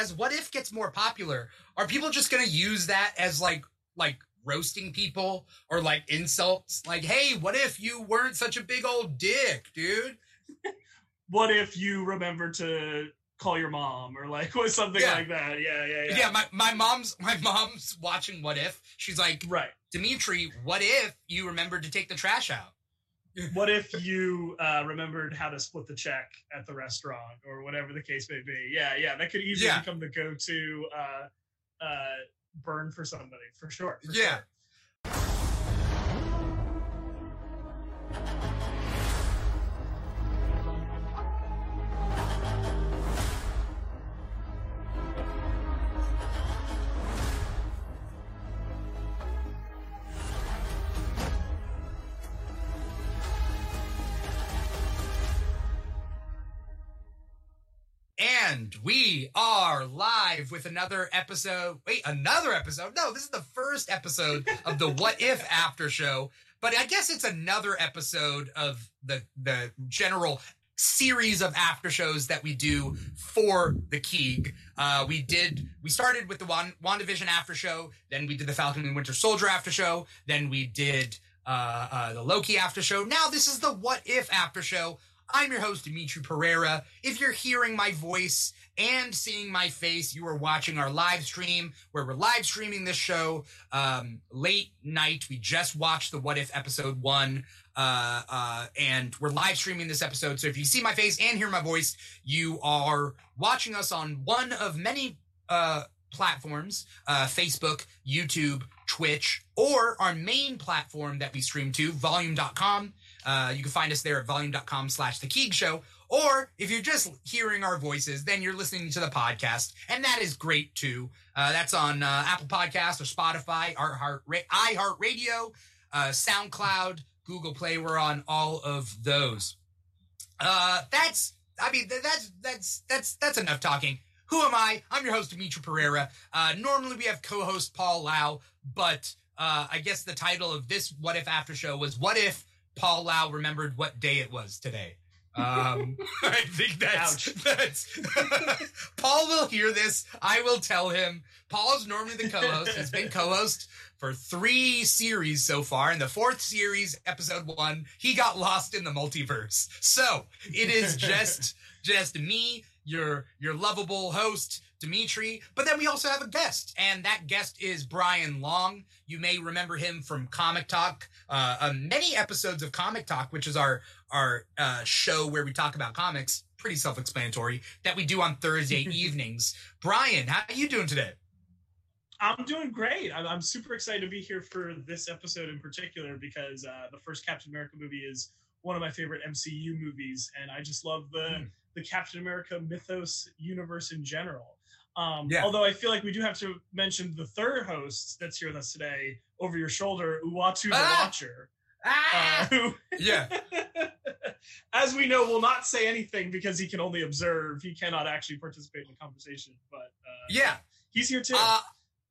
as what if gets more popular, are people just gonna use that as like like roasting people or like insults? Like, hey, what if you weren't such a big old dick, dude? what if you remember to call your mom or like was something Yeah. like that? Yeah, yeah, yeah. Yeah, my, my mom's my mom's watching What If. She's like, Right. Dimithri, what if you remembered to take the trash out? What if you uh, remembered how to split the check at the restaurant or whatever the case may be? Yeah, yeah. That could easily Yeah. become the go-to uh, uh, burn for somebody for sure. for Yeah. sure. We are live with another episode. Wait, another episode? No, this is the first episode of the What If After Show. But I guess it's another episode of the the general series of after shows that we do for the Keeg. Uh, we did we started with the Wan- WandaVision after show, then we did the Falcon and Winter Soldier after show, then we did uh, uh, the Loki after show. Now this is the What If after show. I'm your host, Dimithri Perera. If you're hearing my voice and seeing my face, you are watching our live stream where we're live streaming this show um, late night. We just watched the What If episode one, uh, uh, and we're live streaming this episode. So if you see my face and hear my voice, you are watching us on one of many uh, platforms uh, Facebook, YouTube, Twitch, or our main platform that we stream to, volume.com. Uh, you can find us there at volume.com slash the Keeg Show. Or if you're just hearing our voices, then you're listening to the podcast, and that is great too. Uh, that's on uh, Apple Podcasts or Spotify, iHeart, iHeartRadio, uh, SoundCloud, Google Play. We're on all of those. Uh, that's, I mean, th- that's that's that's that's enough talking. Who am I? I'm your host, Dimithri Perera. Uh, normally we have co-host Paul Lau, but uh, I guess the title of this What If After Show was What If Paul Lau remembered what day it was today. Um, I think that's Ouch. that's Paul will hear this. I will tell him. Paul's normally the co-host. He's been co-host for three series so far. In the fourth series, episode one, he got lost in the multiverse. So it is just just me, your your lovable host. Dimithri, but then we also have a guest, and that guest is Brian Long. You may remember him from Comic Talk, uh, uh, many episodes of Comic Talk, which is our our uh, show where we talk about comics. Pretty self-explanatory that we do on Thursday evenings. Brian, how are you doing today? I'm doing great. I'm, I'm super excited to be here for this episode in particular because uh, the first Captain America movie is one of my favorite MCU movies, and I just love the Hmm. the Captain America mythos universe in general. Um, Yeah. Although I feel like we do have to mention the third host that's here with us today, over your shoulder, Uatu the Ah! Watcher, Ah! uh, who, Yeah. as we know, will not say anything because he can only observe. He cannot actually participate in the conversation. But uh, Yeah. he's here too. Uh,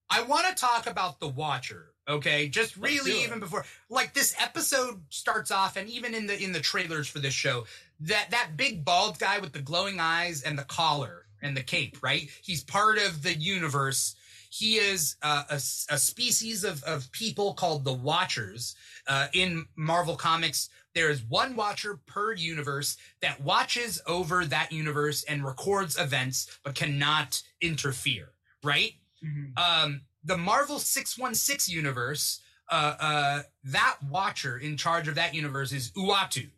I want to talk about the Watcher. Okay, just really even before, like this episode starts off, and even in the in the trailers for this show, that that big bald guy with the glowing eyes and the collar and the cape, right? He's part of the universe. He is uh, a, a species of, of people called the Watchers. Uh, in Marvel Comics, there is one Watcher per universe that watches over that universe and records events, but cannot interfere, right? Mhm. um, the Marvel 616 universe, uh, uh, that watcher in charge of that universe is Uatu,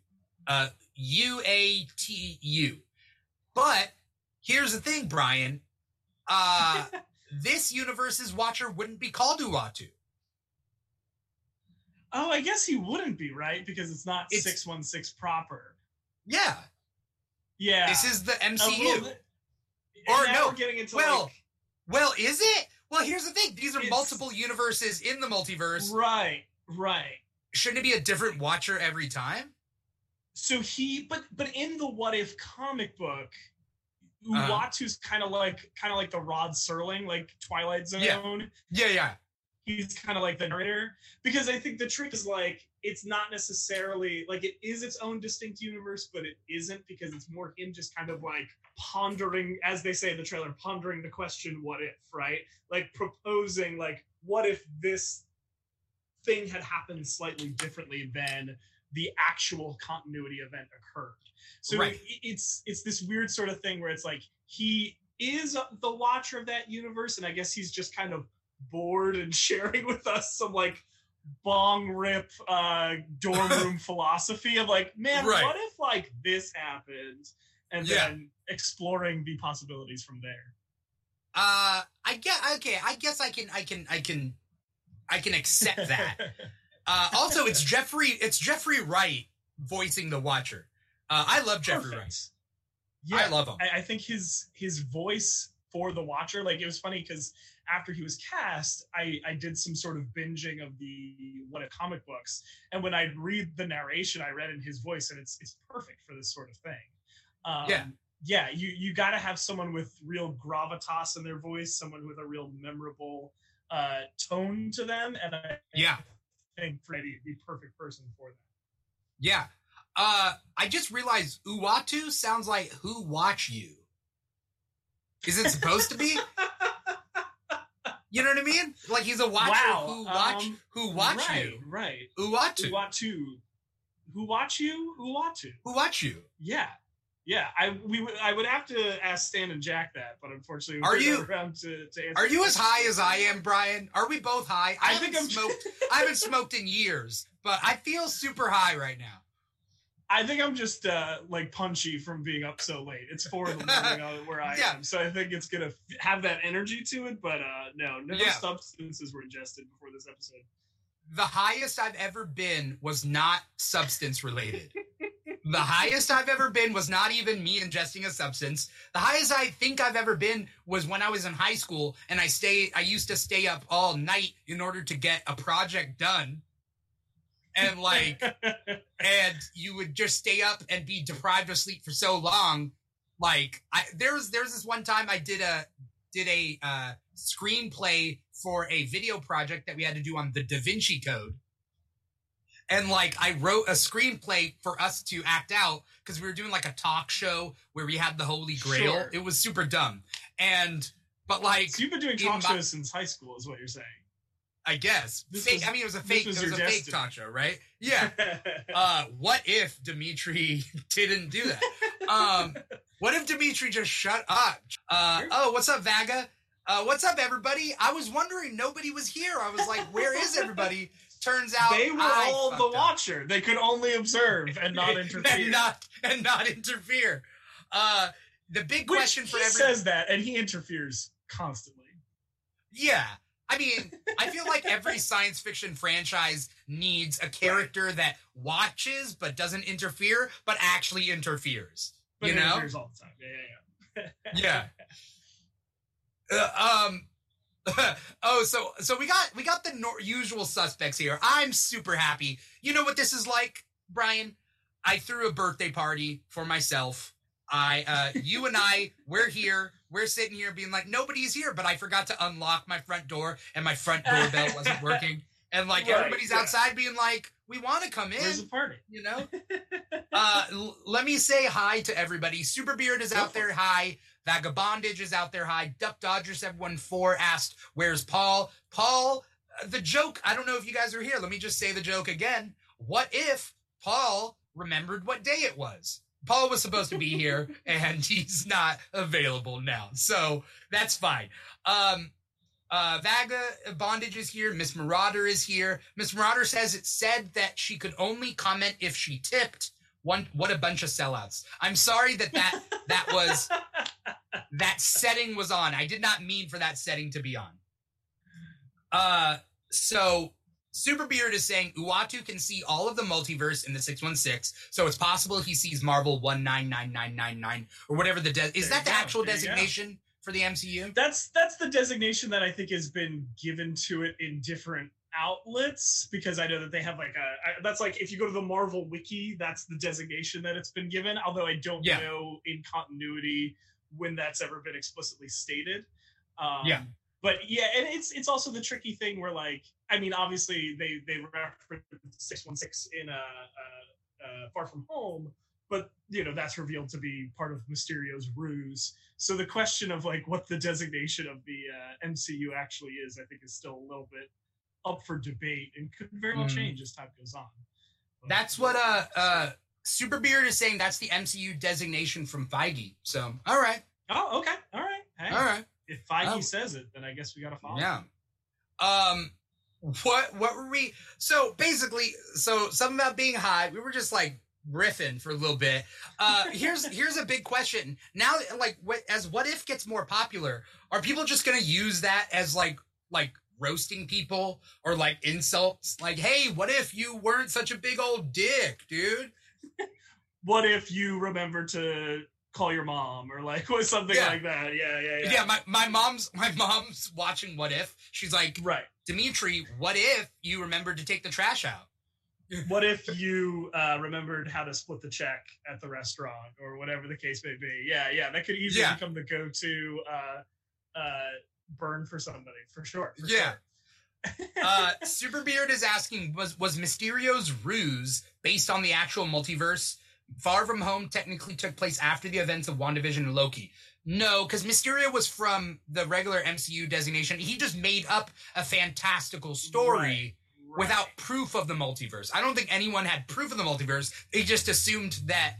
uh, U A T U. But here's the thing, Brian. Uh, this universe's watcher wouldn't be called Uatu. Oh, I guess he wouldn't be right because it's not It's- six one six proper. Yeah, Yeah, this is the Uh, MCU. th- Or no, we're getting into well, like, well, is it? Well, here's the thing. These are multiple universes in the multiverse. right, right. Shouldn't it be a different watcher every time? So he, but but in the What If comic book, Uh-huh. Uatu's kind of like kind of like the Rod Serling, like Twilight Zone. Yeah. Yeah, yeah. he's kind of like the narrator because I think the trick is like it's not necessarily like it is its own distinct universe, but it isn't because it's more him just kind of like pondering, as they say in the trailer, pondering the question, what if, right? Like proposing, like, what if this thing had happened slightly differently than the actual continuity event occurred. So Right. it- it's it's this weird sort of thing where it's like he is the watcher of that universe, and I guess he's just kind of bored and sharing with us some like bong rip uh dorm room philosophy of like, man, Right. what if like this happened? And Yeah. then exploring the possibilities from there. Uh, I get okay. I guess I can. I can. I can. I can accept that. Uh, also, it's Jeffrey. It's Jeffrey Wright voicing the Watcher. Uh, I love Jeffrey Perfect. Wright. Yeah, I love him. I, I think his his voice for the Watcher, like it was funny because after he was cast, I I did some sort of binging of the what if comic books, and when I read the narration, I read in his voice, and it's it's perfect for this sort of thing. Um, Yeah. yeah. You you got to have someone with real gravitas in their voice, someone with a real memorable uh, tone to them, and I Yeah. Think Freddie would be the perfect person for that. Yeah. Uh, I just realized Uatu sounds like "Who Watch You." Is it supposed to be? You know what I mean? Like he's a watcher Wow, who watch um, who watch right, you. right? Uatu. Who want? Who watch you? Who want to? Who watch you? Yeah, yeah. I we would I would have to ask Stan and Jack that, but unfortunately, Are you- around to, to answer Are you as high as I am, Brian? Are we both high? I, I think I'm smoked. I haven't smoked in years, but I feel super high right now. I think I'm just uh, like punchy from being up so late. It's four in the morning where I Yeah. am, so I think it's gonna have that energy to it. But uh, no, no Yeah. substances were ingested before this episode. The highest I've ever been was not substance related. The highest I've ever been was not even me ingesting a substance. The highest I think I've ever been was when I was in high school and I stay I used to stay up all night in order to get a project done. And like and you would just stay up and be deprived of sleep for so long. Like I there was there's this one time I did a did a uh, screenplay for a video project that we had to do on the Da Vinci Code. And like I wrote a screenplay for us to act out because we were doing like a talk show where we had the Holy Grail. Sure. It was super dumb. And but like so you've been doing talk my- shows since high school, is what you're saying? I guess fake. was- I mean, it was a fake. was it was a fake destiny. talk show, right? Yeah. uh, what if Dimithri didn't do that? Um, what if Dimithri just shut up? Uh, oh, what's up, Vaga? Uh, what's up, everybody? I was wondering, nobody was here. I was like, where is everybody? Turns out they were I all the up. watcher. They could only observe and not interfere. and not and not interfere. Uh, the big Which question for he every says that, and he interferes constantly. Yeah. I mean, I feel like every science fiction franchise needs a character that watches but doesn't interfere, but actually interferes. But you know? interferes all the time. Yeah, yeah, yeah. Yeah. Uh, um. oh, so so we got we got the nor- usual suspects here. I'm super happy. You know what this is like, Brian? I threw a birthday party for myself. I, uh, you and I, we're here. We're sitting here being like, nobody's here, but I forgot to unlock my front door and my front doorbell wasn't working. And like Right, everybody's yeah. outside being like, we want to come in, Where's the party? you know? uh, l- let me say hi to everybody. Superbeard is out there. Hi. Vagabondage is out there. Hi. Duck Dodger 714 asked, Where's Paul? Paul, uh, the joke. I don't know if you guys are here. Let me just say the joke again. What if Paul remembered what day it was? Paul was supposed to be here and he's not available now. So that's fine. Um, uh, Vaga Bondage is here. Miss Marauder is here. Miss Marauder says it said that she could only comment if she tipped. One, what a bunch of sellouts. I'm sorry that that that was that setting was on. I did not mean for that setting to be on. Uh, so Superbeard is saying Uatu can see all of the multiverse in the 616, so it's possible he sees Marvel 199999 or whatever the de- is There that the go, actual there designation for the MCU? That's that's the designation that I think has been given to it in different outlets because I know that they have like a I, that's like if you go to the Marvel wiki, that's the designation that it's been given. Although I don't Yeah. know in continuity when that's ever been explicitly stated. Um, Yeah. but yeah, and it's it's also the tricky thing where like I mean, obviously they they reference six one six in a, uh uh Far From Home, but you know that's revealed to be part of Mysterio's ruse. So the question of like what the designation of the uh, MCU actually is, I think, is still a little bit up for debate and could very well Mm. change as time goes on. But- That's what uh uh Superbeard is saying. That's the MCU designation from Feige. So all right, Oh, okay, all right. Hey, all right, If Feige Oh. says it, then I guess we gotta follow. yeah. Um, what what were we? So basically, so something about being high. We were just like riffing for a little bit. Uh, here's here's a big question. Now, like, what, as what if gets more popular, are people just gonna use that as like like roasting people or like insults? Like, hey, what if you weren't such a big old dick, dude? What if you remember to call your mom or like was something Yeah. like that? Yeah, yeah, yeah. Yeah, my, my mom's my mom's watching What If. She's like, Right. Dimithri, what if you remembered to take the trash out? What if you uh, remembered how to split the check at the restaurant or whatever the case may be? Yeah, yeah. That could easily Yeah. become the go-to uh, uh, burn for somebody for sure. for Yeah. sure. Uh, Superbeard is asking, was was Mysterio's ruse based on the actual multiverse? Far From Home technically took place after the events of WandaVision and Loki. No, because Mysterio was from the regular MCU designation. He just made up a fantastical story. Right. without proof of the multiverse. I don't think anyone had proof of the multiverse. They just assumed that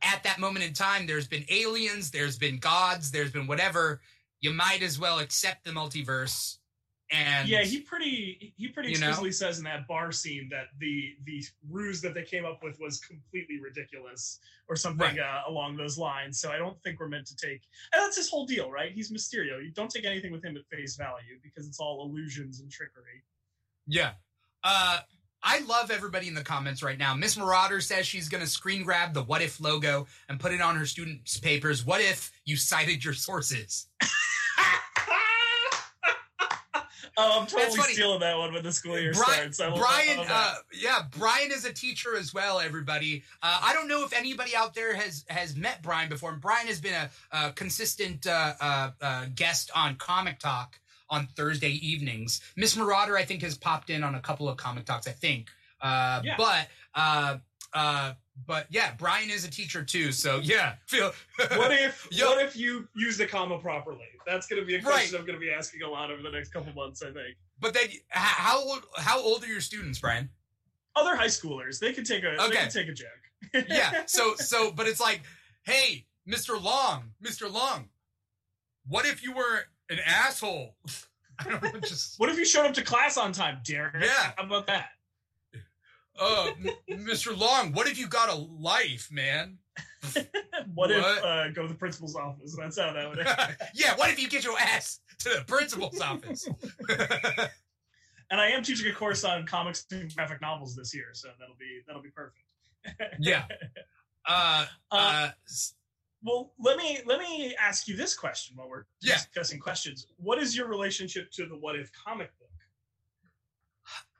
at that moment in time, there's been aliens, there's been gods, there's been whatever. You might as well accept the multiverse. And yeah, he pretty he pretty You know? explicitly says in that bar scene that the the ruse that they came up with was completely ridiculous or something Right. uh, along those lines. So I don't think we're meant to take. And that's his whole deal, right? He's Mysterio. You don't take anything with him at face value because it's all illusions and trickery. yeah. Uh, I love everybody in the comments right now. Miss Marauder says she's going to screen grab the What If logo and put it on her students' papers. What if you cited your sources? oh, I'm totally stealing that one when the school year Brian, starts. I love- Brian, uh, yeah, Brian is a teacher as well. Everybody, uh, I don't know if anybody out there has has met Brian before. And Brian has been a, a consistent uh, uh, uh, guest on Comic Talk on Thursday evenings. Miss Marauder, I think, has popped in on a couple of Comic Talks. I think, uh, Yeah. but. Uh, uh, but yeah, Brian is a teacher too, so yeah. Feel what if Yo- what if you use the comma properly? That's going to be a Right. question I'm going to be asking a lot over the next couple months. I think. but then, how old? How old are your students, Brian? Other high schoolers, they can take a they Okay. can take a joke. yeah. So so but it's like, hey, Mr. Long, Mr. Long, what if you were an asshole? I don't just What if you showed up to class on time, Derek? Yeah. How about that? uh Mr. Long, what if you got a life, man? What, if uh, go to the principal's office? That's how that would. yeah, what if you get your ass to the principal's office? and I am teaching a course on comics and graphic novels this year, so that'll be that'll be perfect. yeah. Uh, Uh, uh, well, let me let me ask you this question while we're Yeah. discussing questions. What is your relationship to the What If comic book?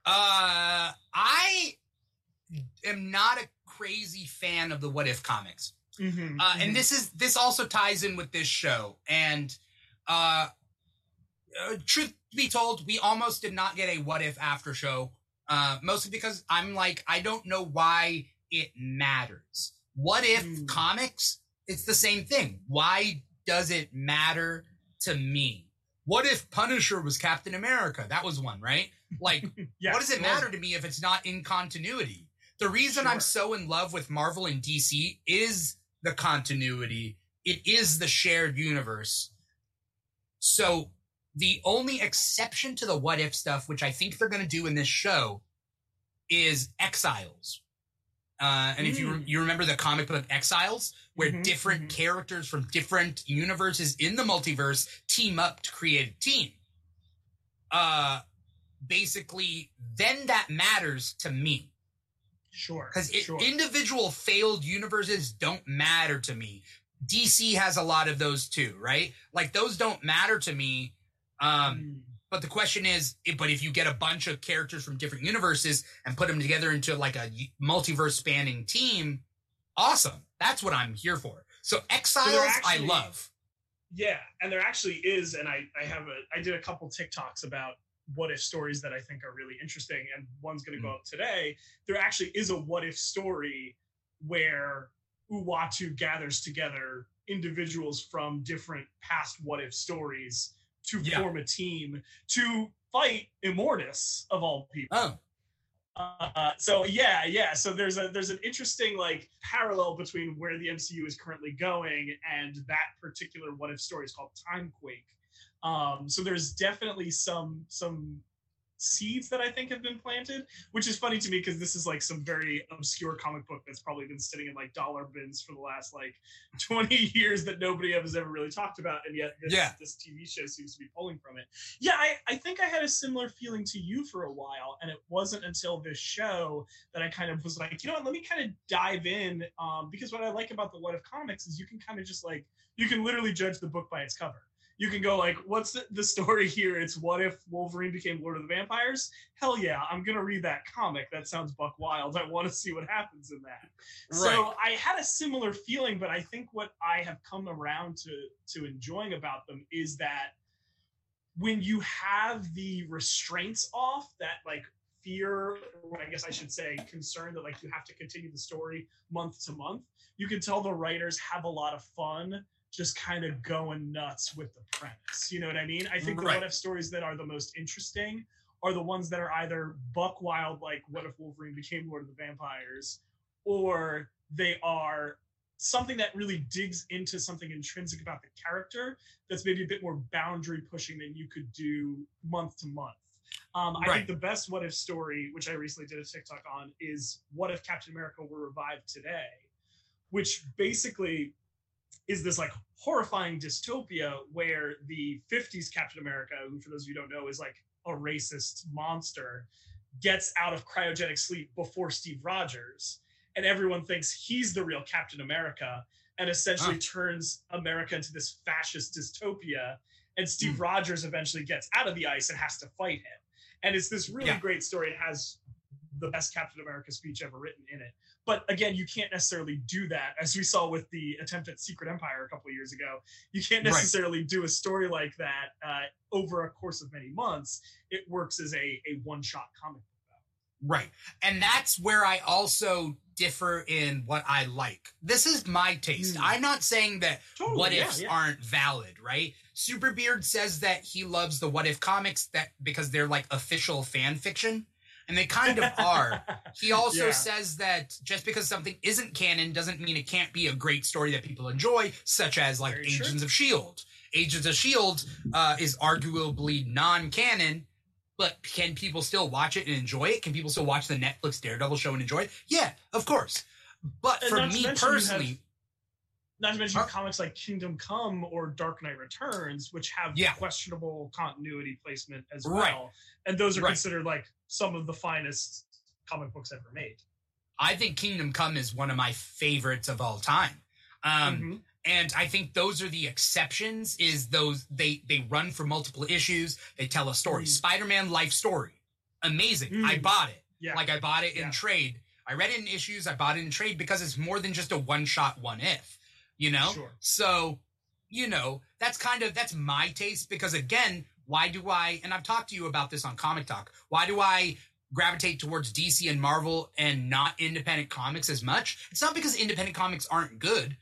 uh, I am not a crazy fan of the What If comics. Mm-hmm. uh, and this is this also ties in with this show and uh, uh truth be told we almost did not get a what if after show uh mostly because i'm like i don't know why it matters what if Hmm. comics it's the same thing why does it matter to me what if punisher was captain america that was one right like yeah, what does it matter to me if it's not in continuity? The reason Sure. I'm so in love with Marvel and DC is the continuity. It is the shared universe. So the only exception to the what if stuff, which I think they're going to do in this show, is Exiles. Uh, and if you Mm. you remember the comic book Exiles, where Mhm, different mhm. characters from different universes in the multiverse team up to create a team. Uh, basically, then that matters to me Sure, because sure. individual failed universes don't matter to me. DC has a lot of those too, right? Like those don't matter to me. Um, Mm. But the question is, but if you get a bunch of characters from different universes and put them together into like a multiverse spanning team, awesome. That's what I'm here for. So Exiles, I actually- love. Yeah, and there actually is, and I I have a I did a couple TikToks about what if stories that I think are really interesting, and one's going to go Mm. up today. There actually is a what if story where Uatu gathers together individuals from different past what if stories to Yeah. form a team to fight Immortus of all people. Oh, Uh, so yeah, yeah. So there's a there's an interesting like parallel between where the MCU is currently going and that particular what if story is called Timequake. Um, so there's definitely some some seeds that I think have been planted, which is funny to me because this is like some very obscure comic book that's probably been sitting in like dollar bins for the last like 20 years that nobody has ever really talked about, and yet this, Yeah. this TV show seems to be pulling from it. Yeah, I, I think I had a similar feeling to you for a while, and it wasn't until this show that I kind of was like, you know what, let me kind of dive in. Um, because what I like about the What If comics is you can kind of just like you can literally judge the book by its cover. You can go like, what's the, the story here? It's what if Wolverine became Lord of the Vampires? Hell yeah, I'm gonna read that comic. That sounds buck wild. I want to see what happens in that. So I had a similar feeling, but I think what I have come around to to enjoying about them is that when you have the restraints off, that like fear, or I guess I should say concern that like you have to continue the story month to month, you can tell the writers have a lot of fun just kind of going nuts with the premise. You know what I mean? I think the Right. what if stories that are the most interesting are the ones that are either buck wild, like what if Wolverine became Lord of the Vampires, or they are something that really digs into something intrinsic about the character that's maybe a bit more boundary pushing than you could do month to month. Um, I Right. think the best what if story, which I recently did a TikTok on, is what if Captain America were revived today, which basically is this like horrifying dystopia where the 50s Captain America, who for those of you who don't know is like a racist monster, gets out of cryogenic sleep before Steve Rogers, and everyone thinks he's the real Captain America, and essentially turns America into this fascist dystopia. And Steve Hmm. Rogers eventually gets out of the ice and has to fight him. And it's this really Yeah. great story. It has the best Captain America speech ever written in it. But again, you can't necessarily do that, as we saw with the attempt at Secret Empire a couple of years ago. You can't Right. necessarily do a story like that uh, over a course of many months. It works as a, a one shot comic book. though. Right. And that's where I also differ in what I like. This is my taste. Hmm. I'm not saying that Totally, what yeah, ifs yeah. aren't valid, right? Superbeard says that he loves the what if comics that because they're like official fan fiction. And they kind of are. He also Yeah. says that just because something isn't canon doesn't mean it can't be a great story that people enjoy, such as like Very true. Agents of Shield. Agents of Shield uh, is arguably non-canon, but can people still watch it and enjoy it? Can people still watch the Netflix Daredevil show and enjoy it? Yeah, of course. But And for me personally, Not to mention Huh? comics like Kingdom Come or Dark Knight Returns, which have Yeah. questionable continuity placement as Right. well. And those are Right. considered like some of the finest comic books ever made. I think Kingdom Come is one of my favorites of all time. Um, Mhm. and I think those are the exceptions. Is those they they run for multiple issues. They tell a story. Mm. Spider-Man life story, amazing. I Mm. bought it. Yeah. Like I bought it in Yeah. trade. I read it in issues. I bought it in trade because it's more than just a one shot, one if. You know. Sure. So, you know, that's kind of that's my taste because again, why do I and I've talked to you about this on Comic Talk. Why do I gravitate towards DC and Marvel and not independent comics as much? It's not because independent comics aren't good.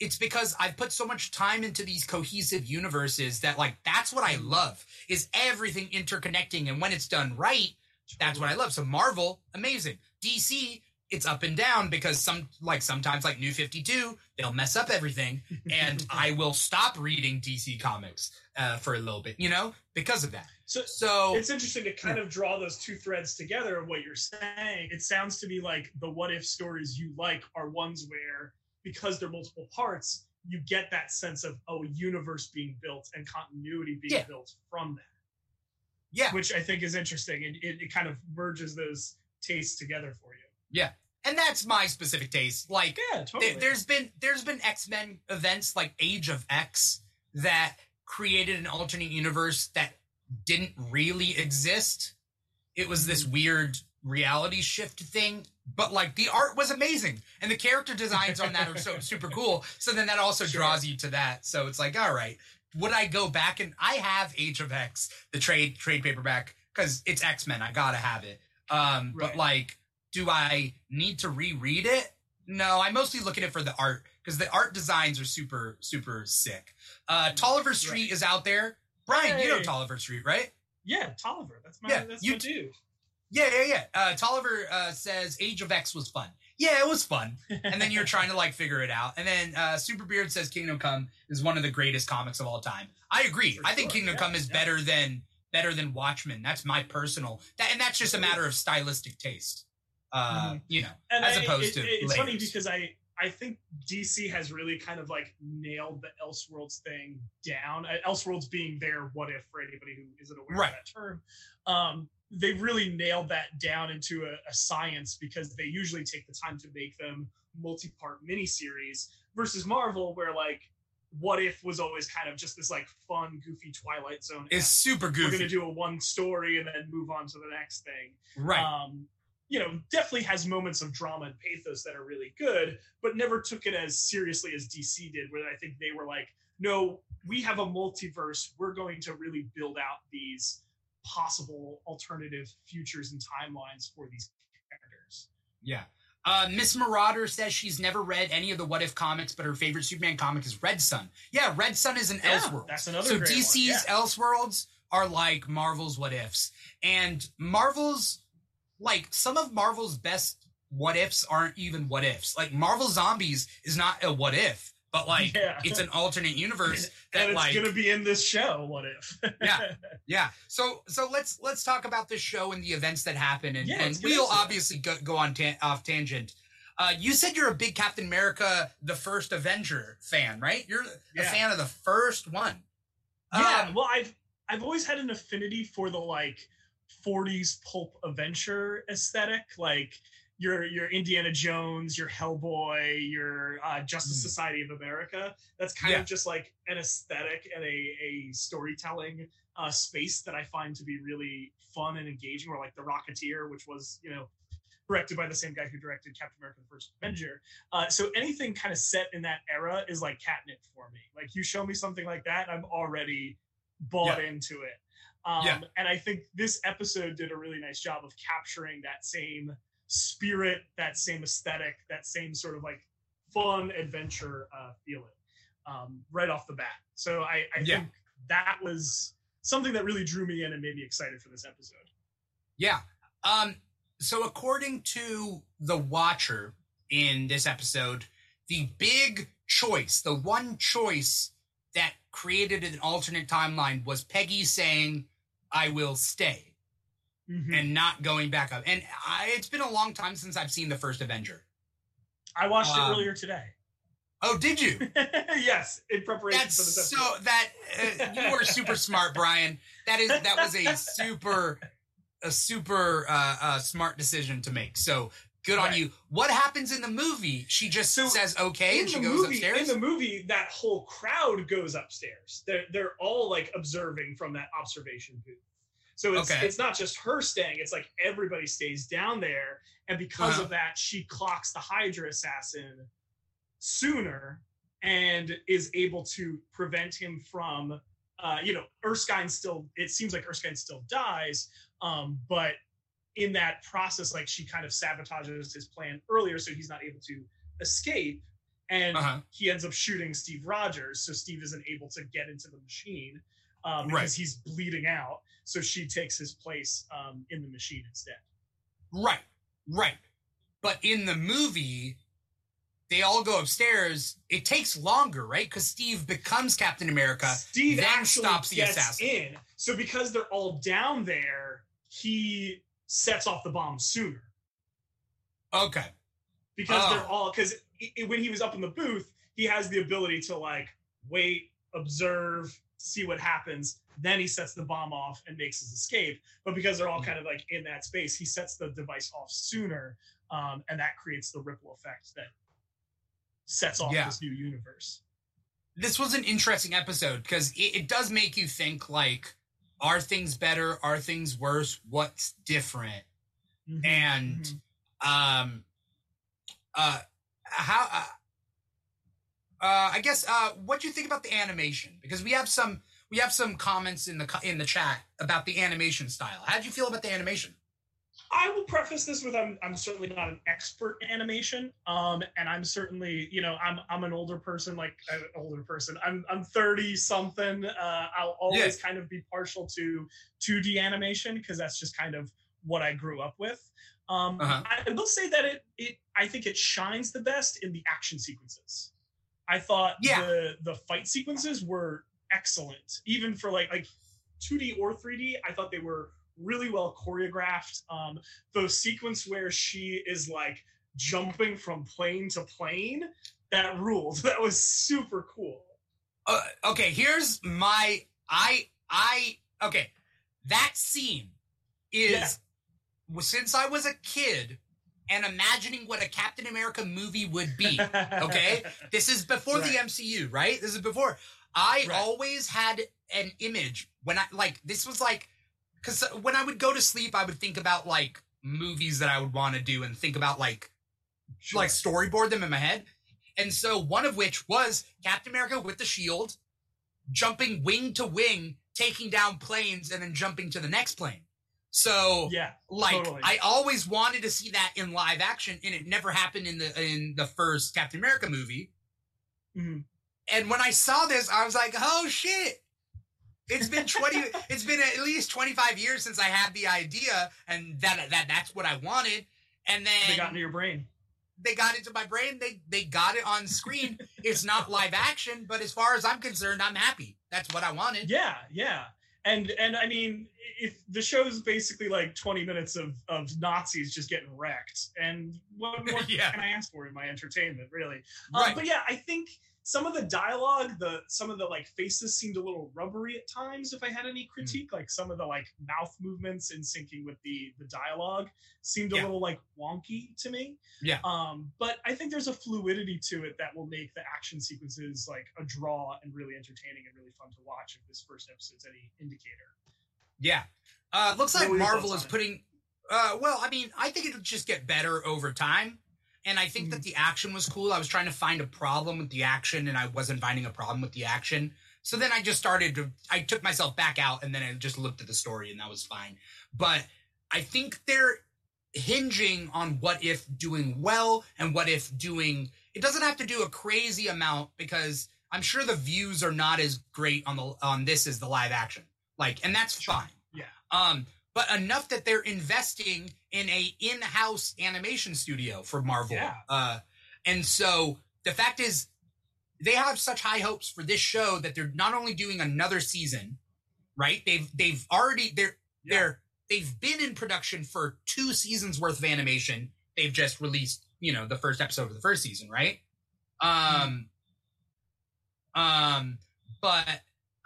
It's because I've put so much time into these cohesive universes that like that's what I love is everything interconnecting and when it's done right, that's what I love. So Marvel, amazing. DC, it's up and down because some like sometimes like New 52, they'll mess up everything and I will stop reading DC comics uh, for a little bit, you know, because of that. So So it's interesting to kind of draw those two threads together of what you're saying. It sounds to me like the what if stories you like are ones where, because they're multiple parts, you get that sense of oh, a universe being built and continuity being Yeah. built from that, yeah, which I think is interesting. And it, it kind of merges those tastes together for you. And that's my specific taste. Like Yeah, totally. there, there's been there's been X-Men events like Age of X that created an alternate universe that didn't really exist. It was this weird reality shift thing, but like the art was amazing and the character designs on that are so super cool. So then that also Sure. draws you to that. So it's like, all right, would I go back and I have Age of X, the trade trade paperback, because it's X Men. I gotta have it. Um, but like, do I need to reread it? No, I mostly look at it for the art because the art designs are super super sick. Uh, Tolliver Street Right. is out there. Brian, you know Tolliver Street, right? Yeah, Tolliver. That's my Yeah, that's you my dude. Yeah, yeah, yeah. Uh, Tolliver uh, says Age of X was fun. Yeah, it was fun. And then you're trying to like figure it out. And then uh, Superbeard says Kingdom Come is one of the greatest comics of all time. I agree. For I think sure, Kingdom yeah, Come is yeah. better than better than Watchmen. That's my personal. That, and that's just a matter of stylistic taste. Uh, Mhm. You know, and as I- opposed it- to it's funny layers. because I I think DC has really kind of like nailed the Elseworlds thing down. Uh, Elseworlds being their what if for anybody who isn't aware Right. of that term. Um, they really nailed that down into a, a science because they usually take the time to make them multi-part miniseries versus Marvel, where like what if was always kind of just this like fun, goofy Twilight Zone. it's super goofy. we're gonna do a one story and then move on to the next thing right. um, you know, definitely has moments of drama and pathos that are really good, but never took it as seriously as DC did, where I think they were like, no, we have a multiverse. We're going to really build out these possible alternative futures and timelines for these characters. Yeah. Uh, Miss Marauder says she's never read any of the What If comics, but her favorite Superman comic is Red Sun. Yeah, Red Sun is an Yeah, Elseworld. that's another So DC's yeah. Elseworlds are like Marvel's What Ifs, and Marvel's like some of Marvel's best What Ifs aren't even What Ifs. Like Marvel Zombies is not a What If, but like Yeah. it's an alternate universe that and it's like gonna be in this show. What if? Yeah. yeah. So so let's let's talk about this show and the events that happen, and, Yeah, and we'll obviously go, go on tan- off tangent. Uh, you said you're a big Captain America, the first Avenger fan, right? You're a fan of the first one. Yeah, Um, well, I've I've always had an affinity for the like 40s pulp adventure aesthetic, like your your Indiana Jones, your Hellboy, your uh, Justice Mhm. Society of America. That's kind Yeah. of just like an aesthetic and a a storytelling uh, space that I find to be really fun and engaging. Or like the Rocketeer, which was you know directed by the same guy who directed Captain America: The First Avenger. Uh, so anything kind of set in that era is like catnip for me. Like you show me something like that, I'm already bought into it. Um, Yeah. And I think this episode did a really nice job of capturing that same spirit, that same aesthetic, that same sort of like fun adventure uh, feeling um, right off the bat. So I, I Yeah. think that was something that really drew me in and made me excited for this episode. Yeah. Um, so according to the Watcher in this episode, the big choice, the one choice that created an alternate timeline was Peggy saying, I will stay and not going back up. And I, it's been a long time since I've seen the first Avenger. I watched Um, it earlier today. Oh, did you? yes, in preparation That's for this so that uh, you are super smart, Brian. That is that was a super a super uh, uh, smart decision to make. So good on you. What happens in the movie? She just So, says okay and she goes movie, upstairs. In the movie, that whole crowd goes upstairs. They're they're all like observing from that observation booth. So it's Okay. it's not just her staying; it's like everybody stays down there, and because Uh-huh. of that, she clocks the Hydra assassin sooner and is able to prevent him from. Uh, you know, Erskine still. It seems like Erskine still dies, um, but in that process, like she kind of sabotages his plan earlier, so he's not able to escape. And Uh-huh. he ends up shooting Steve Rogers, so Steve isn't able to get into the machine um, Right. because he's bleeding out. So she takes his place um, in the machine instead. Right, right. But in the movie, they all go upstairs. It takes longer, right? Because Steve becomes Captain America. Steve then actually stops the gets assassin. in. So because they're all down there, he sets off the bomb sooner. Okay. because Oh. they're all because when he was up in the booth, he has the ability to like wait, observe, see what happens. Then he sets the bomb off and makes his escape. But because they're all Mhm. kind of like in that space, he sets the device off sooner, um, and that creates the ripple effect that sets off Yeah. this new universe. This was an interesting episode because it, it does make you think like, are things better? Are things worse? What's different? Mhm, and mhm. um uh how uh, uh i guess uh what do you think about the animation because we have some we have some comments in the in the chat about the animation style how would you feel about the animation I will preface this with I'm I'm certainly not an expert in animation, um, and I'm certainly you know I'm I'm an older person, like an older person. I'm I'm 30 something. Uh, I'll always kind of be partial to 2D animation because that's just kind of what I grew up with. Um, Uh-huh. I will say that it it I think it shines the best in the action sequences. I thought Yeah. the the fight sequences were excellent, even for like like 2D or 3D. I thought they were really well choreographed. Um, the sequence where she is like jumping from plane to plane, that ruled. That was super cool. uh, okay here's my i i okay that scene is Yeah. since i was a kid and imagining what a captain america movie would be Okay. This is before the MCU, right? This is before. I Right. always had an image when I like this was like because when I would go to sleep, I would think about like movies that I would want to do and think about like Sure. like storyboard them in my head. And so one of which was Captain America with the shield, jumping wing to wing, taking down planes, and then jumping to the next plane. So yeah, like Totally. I always wanted to see that in live action, and it never happened in the in the first Captain America movie. Mhm. And when I saw this, I was like, "Oh shit!" It's been twenty. it's been at least twenty five years since I had the idea, and that that that's what I wanted. And then they got into your brain. they got into my brain. They they got it on screen. it's not live action, but as far as I'm concerned, I'm happy. That's what I wanted. Yeah, yeah. And and I mean, if the show's basically like 20 minutes of of Nazis just getting wrecked, and what more Yeah. can I ask for in my entertainment, really? Um, Right. but yeah, I think some of the dialogue, the some of the like faces seemed a little rubbery at times. If I had any critique, like some of the like mouth movements in syncing with the the dialogue seemed a Yeah. little like wonky to me. Yeah. Um, but I think there's a fluidity to it that will make the action sequences like a draw and really entertaining and really fun to watch. If this first episode's any indicator. Yeah. Uh, looks like What were your Marvel is putting. Uh, well, I mean, I think it'll just get better over time. And I think Mm-hmm. that the action was cool. I was trying to find a problem with the action, and I wasn't finding a problem with the action. So then I just started to. I took myself back out, and then I just looked at the story, and that was fine. But I think they're hinging on what if doing well and what if doing. It doesn't have to do a crazy amount because I'm sure the views are not as great on the on this as the live action. Like, and that's fine. Yeah. Um, but enough that they're investing in a in-house animation studio for Marvel. Yeah. Uh, and so the fact is, they have such high hopes for this show that they're not only doing another season, right? They've they've already they're Yeah. they're they've been in production for two seasons worth of animation. They've just released, you know, the first episode of the first season, right? Um, um, but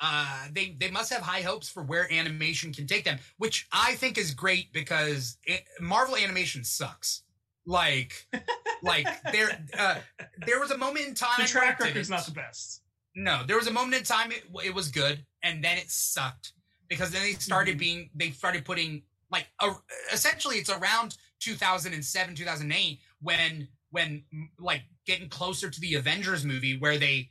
uh, they they must have high hopes for where animation can take them, which I think is great because it, Marvel animation sucks. Like, like there uh, there was a moment in time The track it record's didn't. the best. No, there was a moment in time it, it was good, and then it sucked because then they started Mhm. being they started putting like a, essentially it's around 2007 2008 when when like getting closer to the Avengers movie where they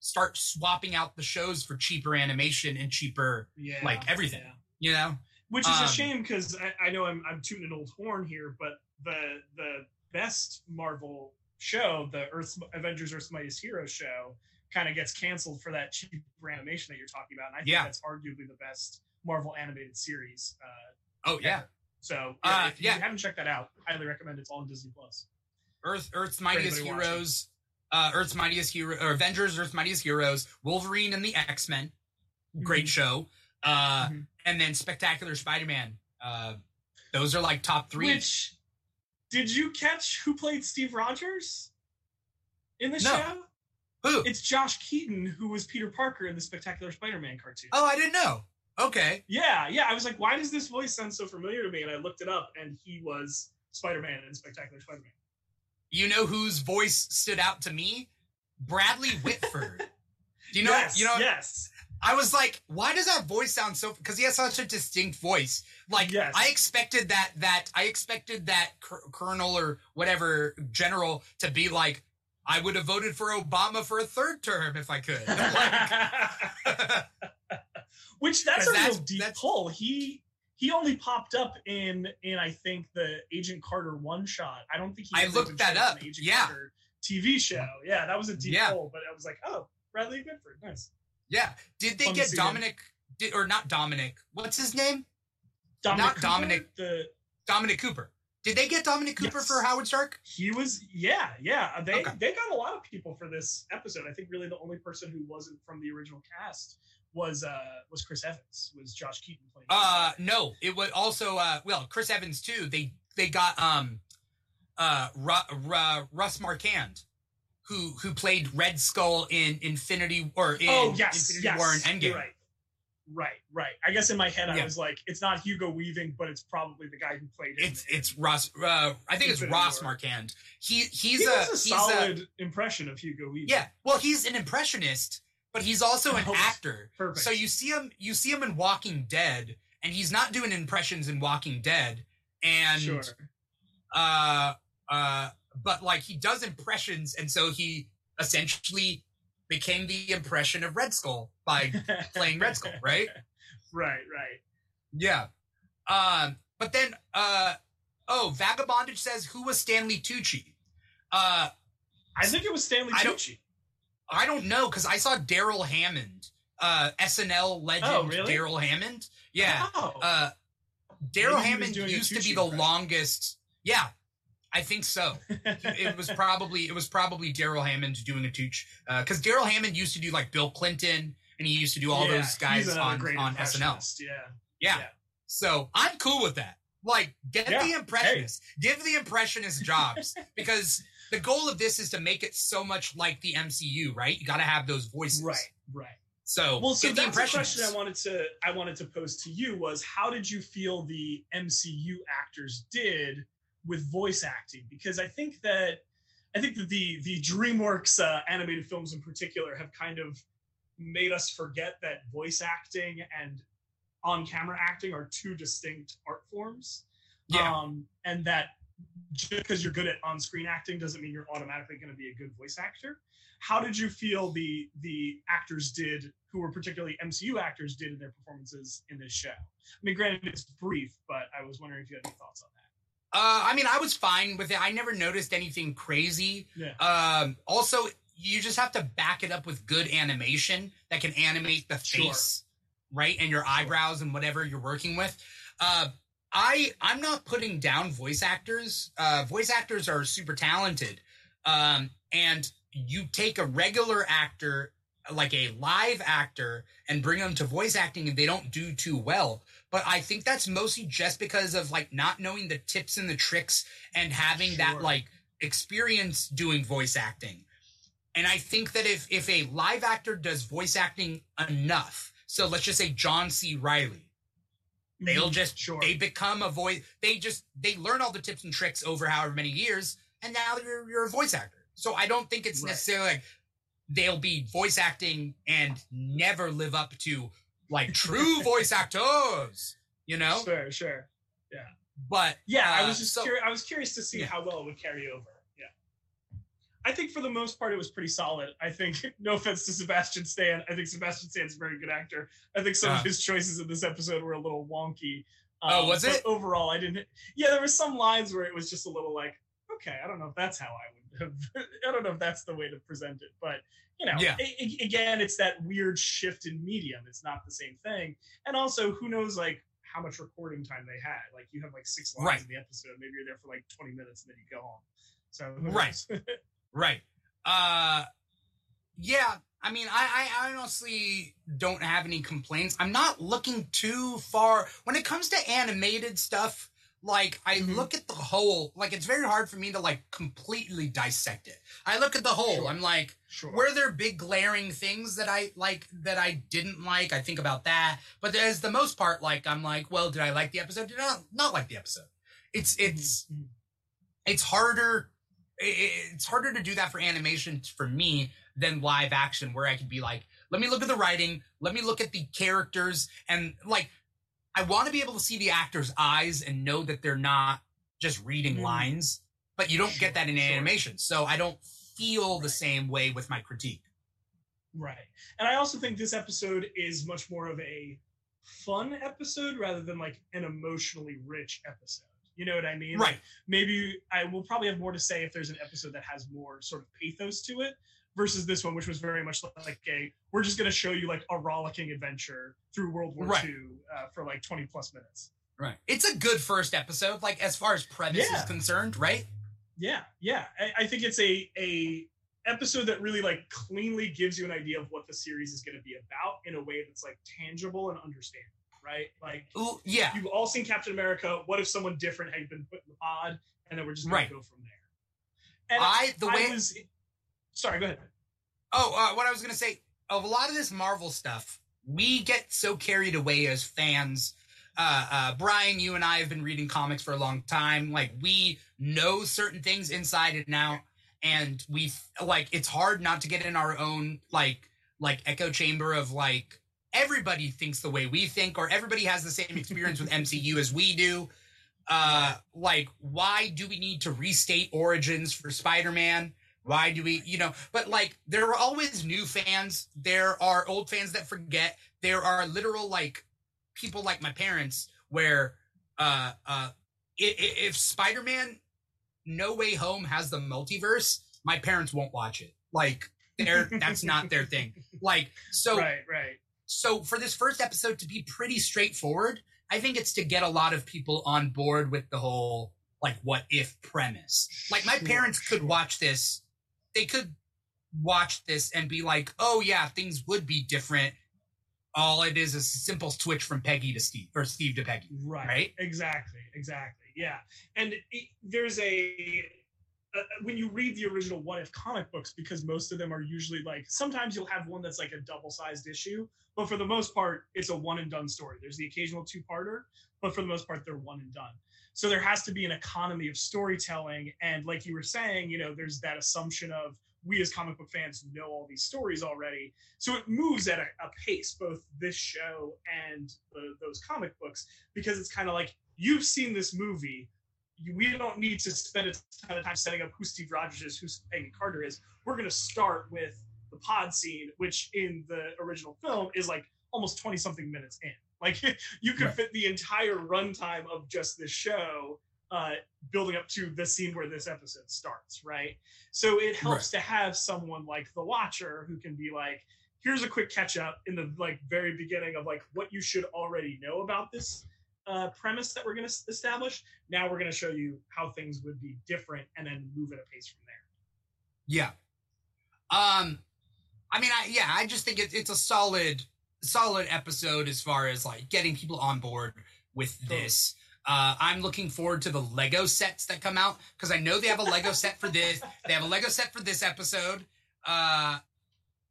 start swapping out the shows for cheaper animation and cheaper Yeah. Like everything. yeah. you know Which is Um, a shame because I, I know I'm, I'm tooting an old horn here, but the the best Marvel show, the Earth Avengers Earth's Mightiest Hero show, kind of gets canceled for that cheap animation that you're talking about. And I think Yeah. that's arguably the best Marvel animated series. Uh, oh yeah ever. So Uh, yeah, if you yeah. haven't checked that out, I highly recommend. It's all on Disney Plus. Earth Earth's Mightiest. Heroes uh Earth's Mightiest Hero or Avengers Earth's Mightiest Heroes Wolverine and the X-Men great Mhm. show uh Mhm. and then Spectacular Spider-Man uh those are like top 3 Which did you catch? Who played Steve Rogers in the No. show? who It's Josh Keaton who was Peter Parker in the Spectacular Spider-Man cartoon. oh I didn't know okay Yeah, yeah. I was like, why does this voice sound so familiar to me? And I looked it up, and he was Spider-Man in Spectacular Spider-Man. You know whose voice stood out to me Bradley Whitford do you know yes, you know yes. I was like, why does that voice sound so? Because he has such a distinct voice. Like, Yes. I expected that that I expected that cur- colonel or whatever general to be like, I would have voted for Obama for a third term if I could. Like, Which that's a that's- real deep that's- pull. He he only popped up in in I think the Agent Carter one shot. I don't think he I looked that up. Agent Yeah. Carter TV show. Yeah, that was a deep Yeah. pull. But I was like, oh, Bradley Whitford, nice. yeah. Did they Fun get. Dominic? Did, or not Dominic? What's his name? Dominic Not Cooper, Dominic. The Dominic Cooper. Did they get Dominic Cooper Yes. for Howard Stark? he was yeah yeah they Okay. they got a lot of people for this episode. I think really the only person who wasn't from the original cast was uh was Chris Evans was Josh Keaton playing. Uh, no. It was also uh, well, Chris Evans too. They they got um, uh, Ru- Ru- Russ Marquand, who who played Red Skull in Infinity or in oh yes Infinity yes War and Endgame. right right right. I guess in my head I was like it's not Hugo Weaving but it's probably the guy who played him. It's it's Ross. Uh, I think it's Ross War. Marquand. He he's he a, a he's solid impression of Hugo Weaving. yeah. Well, he's an impressionist, but he's also an actor. perfect. So you see him you see him in Walking Dead, and he's not doing impressions in Walking Dead, and sure. uh uh but like he does impressions and so he essentially became the impression of red skull by playing red skull right right right. yeah um but then uh oh vagabondage says who was stanley tucci uh I think it was Stanley Tucci. I don't know because i saw darrell hammond uh snl legend Oh, really? darrell hammond yeah Oh. uh darrell hammond used to be the longest yeah i think so it was probably it was probably Darrell Hammond doing a tooch because Darrell Hammond used to do like Bill Clinton and he used to do all Yeah, those guys on on SNL. Yeah. Yeah. Yeah. so I'm cool with that. Like, get Yeah, the impressionist, give the impressionist jobs because the goal of this is to make it so much like the MCU, right? You got to have those voices, Right. Right. So Well, so the that's the question I wanted to I wanted to pose to you was how did you feel the MCU actors did with voice acting? Because I think that I think that the the DreamWorks uh, animated films in particular have kind of made us forget that voice acting and on camera acting are two distinct art forms. Yeah. Um, and that just because you're good at on screen acting doesn't mean you're automatically going to be a good voice actor how did you feel the the actors did who were particularly mcu actors did in their performances in this show i mean granted it's brief but i was wondering if you had any thoughts on that Uh, I mean, I was fine with it. I never noticed anything crazy. Yeah. Um, also, you just have to back it up with good animation that can animate the Sure. face, right, and your eyebrows and whatever you're working with. Uh, I I'm not putting down voice actors. Uh, voice actors are super talented, um, and you take a regular actor like a live actor and bring them to voice acting and they don't do too well. But i think that's mostly just because of like not knowing the tips and the tricks and having that like experience doing voice acting. And i think that if if a live actor does voice acting enough so let's just say john c. Reilly they'll Mhm, just sure they become a voice they just they learn all the tips and tricks over however many years and now you're you're a voice actor so i don't think it's Right. necessarily like they'll be voice acting and never live up to like true voice actors you know sure sure yeah. but yeah i uh, was just so- curious i was curious to see Yeah. how well it would carry over i think for the most part it was pretty solid i think no offense to sebastian stan i think sebastian stan's a very good actor i think some Uh. of his choices in this episode were a little wonky Oh, Um, was it? overall i didn't yeah there were some lines where it was just a little like okay i don't know if that's how i would have i don't know if that's the way to present it but you know Yeah. a- again it's that weird shift in medium it's not the same thing and also who knows like how much recording time they had like you have like six lines Right. in the episode maybe you're there for like 20 minutes and then you go home so Right. Right. Uh yeah, I mean I, I honestly don't have any complaints. I'm not looking too far when it comes to animated stuff. Like I Mhm. look at the whole, like it's very hard for me to like completely dissect it. I look at the whole. Sure. I'm like, sure were there big glaring things that I like that I didn't like? I think about that. But as the most part, like I'm like, well, did I like the episode? Did I not, not like the episode? It's it's Mhm. it's harder it's harder to do that for animation for me than live action where i could be like Let me look at the writing. Let me look at the characters and like I want to be able to see the actors' eyes and know that they're not just reading Mm. lines, but you don't Sure, get that in sure. animation. So I don't feel the same way with my critique. Right. And I also think this episode is much more of a fun episode rather than like an emotionally rich episode. You know what I mean? Right. Maybe I will probably have more to say if there's an episode that has more sort of pathos to it versus this one, which was very much like a we're just going to show you like a rollicking adventure through World War Right. II uh, for like 20 plus minutes. Right. It's a good first episode, like as far as premise Yeah. is concerned, right? Yeah, yeah. I, I think it's a a episode that really like cleanly gives you an idea of what the series is going to be about in a way that's like tangible and understandable, right? Like Ooh, yeah. you've all seen Captain America. What if someone different had been put in the pod, and then we're just Right. to go from there. And I the way was sorry. Go ahead. Oh, uh, what I was gonna say of a lot of this Marvel stuff, we get so carried away as fans. Uh, uh, Brian, you and I have been reading comics for a long time. Like we know certain things inside and out, and we like it's hard not to get in our own like like echo chamber of like everybody thinks the way we think, or everybody has the same experience with MCU as we do. Uh, like why do we need to restate origins for Spider-Man? Why do we, you know, but like there are always new fans. There are old fans that forget. There are literal like people like my parents where uh uh i- i- if Spider-Man No Way Home has the multiverse, my parents won't watch it. Like they're that's not their thing. Like so right, right. So for this first episode to be pretty straightforward, I think it's to get a lot of people on board with the whole like what if premise. Like my Sure, parents could sure. watch this, they could watch this and be like, "Oh yeah, things would be different." All it is is a simple switch from Peggy to Steve or Steve to Peggy. Right. Right? Exactly. Exactly. Yeah. And it, there's a uh, when you read the original What If comic books, because most of them are usually like sometimes you'll have one that's like a double-sized issue, but for the most part, it's a one and done story. There's the occasional two-parter, but for the most part, they're one and done. So there has to be an economy of storytelling, and like you were saying, you know, there's that assumption of we as comic book fans know all these stories already. So it moves at a, a pace, both this show and the, those comic books, because it's kind of like you've seen this movie. We don't need to spend a ton of time setting up who Steve Rogers is, who Peggy Carter is. We're going to start with the pod scene, which in the original film is like almost 20 something minutes in. Like you could Right. fit the entire runtime of just this show uh, building up to the scene where this episode starts, right? So it helps to have someone like the Watcher who can be like, here's a quick catch up in the like very beginning of like what you should already know about this uh, premise that we're going to establish. Now we're going to show you how things would be different, and then move at a pace from there. Yeah. Um, I mean, I yeah, I just think it, it's a solid, solid episode as far as like getting people on board with Totally. this. Uh, I'm looking forward to the Lego sets that come out because I know they have a Lego set for this. They have a Lego set for this episode. Uh,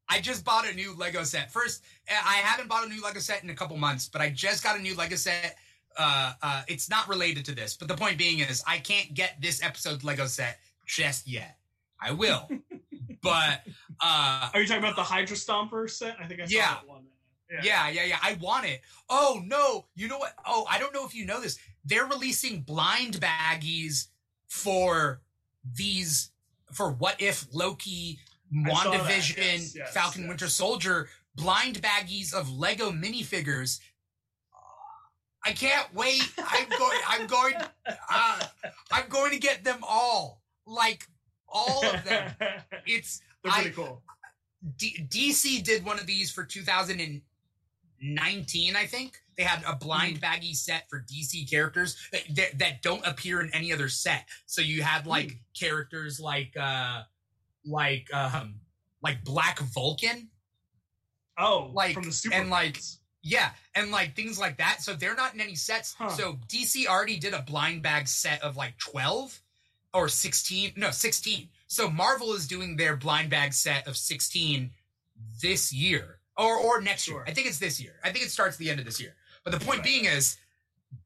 I just bought a new Lego set. First, I haven't bought a new Lego set in a couple months, but I just got a new Lego set. Uh, uh, it's not related to this, but the point being is I can't get this episode's Lego set just yet. I will, but uh, Are you talking about the Hydra Stomper set? I think I saw Yeah. that one. yeah, yeah, yeah. yeah. I want it. Oh no, you know what? Oh, I don't know if you know this. They're releasing blind baggies for these for what if Loki, I saw WandaVision, yes, yes, Falcon yes. Winter Soldier blind baggies of Lego minifigures. I can't wait. I'm going. I'm going. Uh, I'm going to get them all. Like all of them. It's They're I- pretty cool. D- DC did one of these for 2019, I think. They had a blind Mm. baggy set for DC characters that, that, that don't appear in any other set. So you had like Mm. characters like uh like um like Black Vulcan. Oh, like- from the Super and, like. Yeah, and like things like that. So they're not in any sets. Huh. So DC already did a blind bag set of like 12 or 16. No, 16. So Marvel is doing their blind bag set of 16 this year or or next Sure. year. I think it's this year. I think it starts the end of this year. But the point Right. being is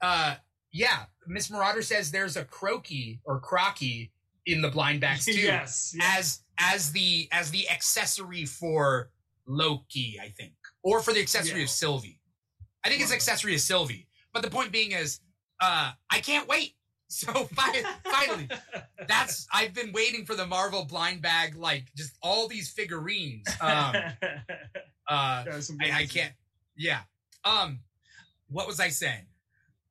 uh yeah, Miss Marauder says there's a croaky or crocky in the blind bags too yes, yes. as as the as the accessory for Loki, I think, or for the accessory Yeah. of Sylvie. I think it's accessory of Sylvie. But the point being is, uh, I can't wait. So fi- finally, that's I've been waiting for the Marvel blind bag, like just all these figurines. Um, uh, There was some I, I can't. Yeah. Um, what was I saying?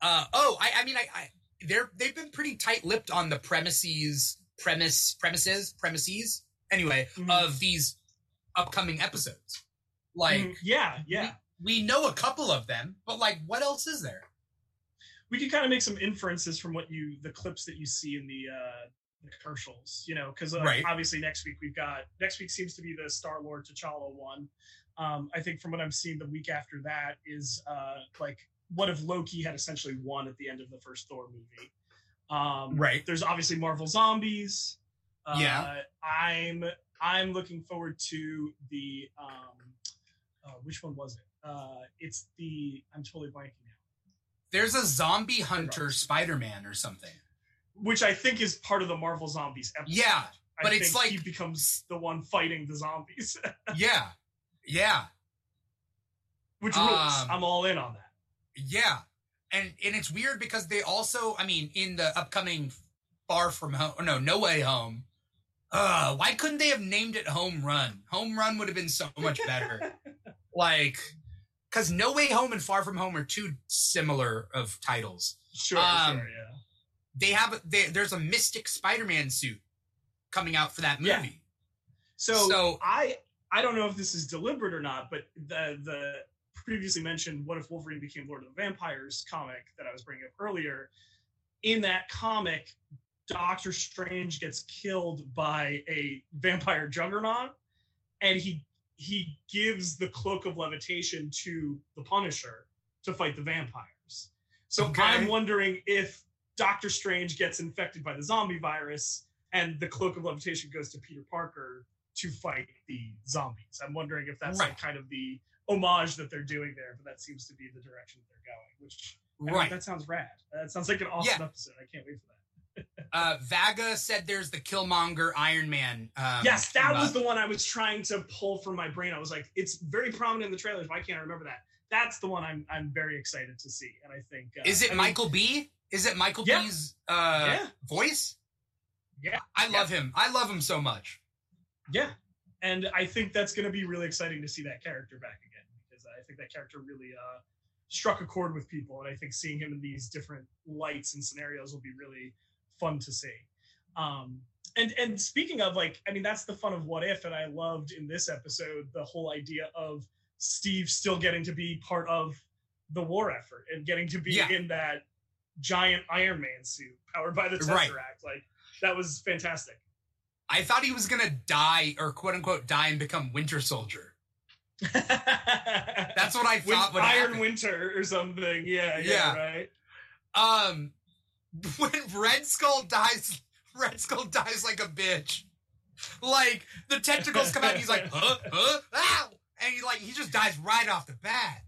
Uh, oh, I, I mean, I, I, they're they've been pretty tight-lipped on the premises, premise, premises, premises. Anyway, Mhm. of these upcoming episodes, like Mhm. yeah, yeah. we know a couple of them, but like, what else is there? we can kind of make some inferences from what you the clips that you see in the uh the commercials you know because uh, Right. obviously next week we've got next week seems to be the star lord t'challa one um i think from what i'm seeing the week after that is uh like what if loki had essentially won at the end of the first thor movie um Right. there's obviously marvel zombies uh, Yeah. i'm i'm looking forward to the um uh, which one was it uh it's the i'm totally blanking now There's a zombie hunter Spider-Man or something. which I think is part of the Marvel Zombies episode. Yeah, I but it's think like- he becomes the one fighting the zombies, yeah, yeah, which rules. Um, I'm all in on that. yeah. And and it's weird because they also, I mean, in the upcoming Far From Home, no, No Way Home. Uh, why couldn't they have named it Home Run? Home Run would have been so much better. like, because No Way Home and Far From Home are two similar of titles. Sure, um, sure, yeah. They have they, there's a Mystic Spider-Man suit coming out for that movie. Yeah. So, so- I I don't know if this is deliberate or not, but the the previously mentioned "What if Wolverine became Lord of the Vampires" comic that I was bringing up earlier. In that comic, Doctor Strange gets killed by a vampire juggernaut, and he he gives the cloak of levitation to the Punisher to fight the vampires. So Okay. I'm wondering if Doctor Strange gets infected by the zombie virus and the cloak of levitation goes to Peter Parker to fight the zombies. I'm wondering if that's like kind of the homage that they're doing there, but that seems to be the direction that they're going. Which I mean, Right. that sounds rad. That sounds like an awesome Yeah. episode. I can't wait for that. Uh, Vaga said there's the Killmonger Iron Man. Um, yes, that was the one I was trying to pull from my brain. I was like, it's very prominent in the trailers. Why can't I remember that? That's the one I'm I'm very excited to see, and I think uh, Is it I mean, Michael B? Is it Michael Yeah. B's uh, Yeah. voice? Yeah, I love him. I love him so much. Yeah, and I think that's going to be really exciting to see that character back again because I think that character really uh, struck a chord with people, and I think seeing him in these different lights and scenarios will be really fun to see. Um, and and speaking of like, I mean, that's the fun of what if, and I loved in this episode the whole idea of Steve still getting to be part of the war effort and getting to be Yeah. in that giant Iron Man suit powered by the Tesseract. Right. Like that was fantastic. I thought he was gonna die or quote unquote die and become Winter Soldier. That's what I thought Iron happen. Winter or something. Yeah, yeah, Yeah. right. Um, when Red Skull dies, Red Skull dies like a bitch. Like the tentacles come out, and he's like, huh, huh, ow, and he like he just dies right off the bat.